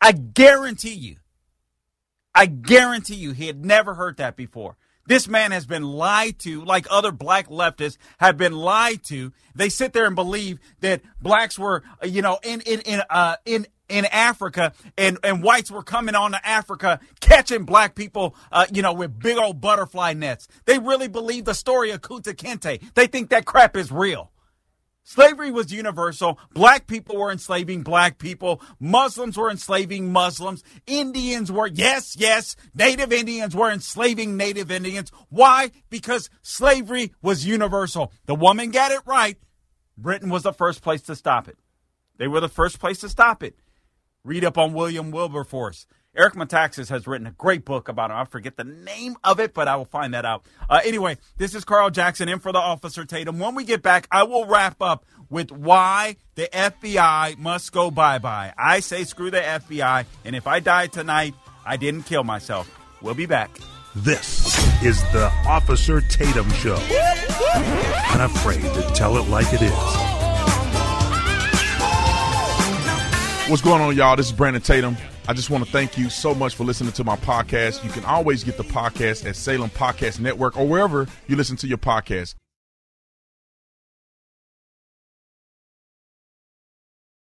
I guarantee you. I guarantee you he had never heard that before. This man has been lied to, like other black leftists have been lied to. They sit there and believe that blacks were, you know, in in in uh, in in Africa, and and whites were coming on to Africa, catching black people, uh, you know, with big old butterfly nets. They really believe the story of Kunta Kinte. They think that crap is real. Slavery was universal. Black people were enslaving black people. Muslims were enslaving Muslims. Indians were, yes, yes, Native Indians were enslaving Native Indians. Why? Because slavery was universal. The woman got it right. Britain was the first place to stop it. They were the first place to stop it. Read up on William Wilberforce. Eric Metaxas has written a great book about him. I forget the name of it, but I will find that out. Uh, anyway, this is Carl Jackson in for the Officer Tatum. When we get back, I will wrap up with why the FBI must go bye bye. I say screw the FBI, and if I die tonight, I didn't kill myself. We'll be back. This is the Officer Tatum Show. Unafraid to tell it like it is. What's going on, y'all? This is Brandon Tatum. I just want to thank you so much for listening to my podcast. You can always get the podcast at Salem Podcast Network or wherever you listen to your podcast.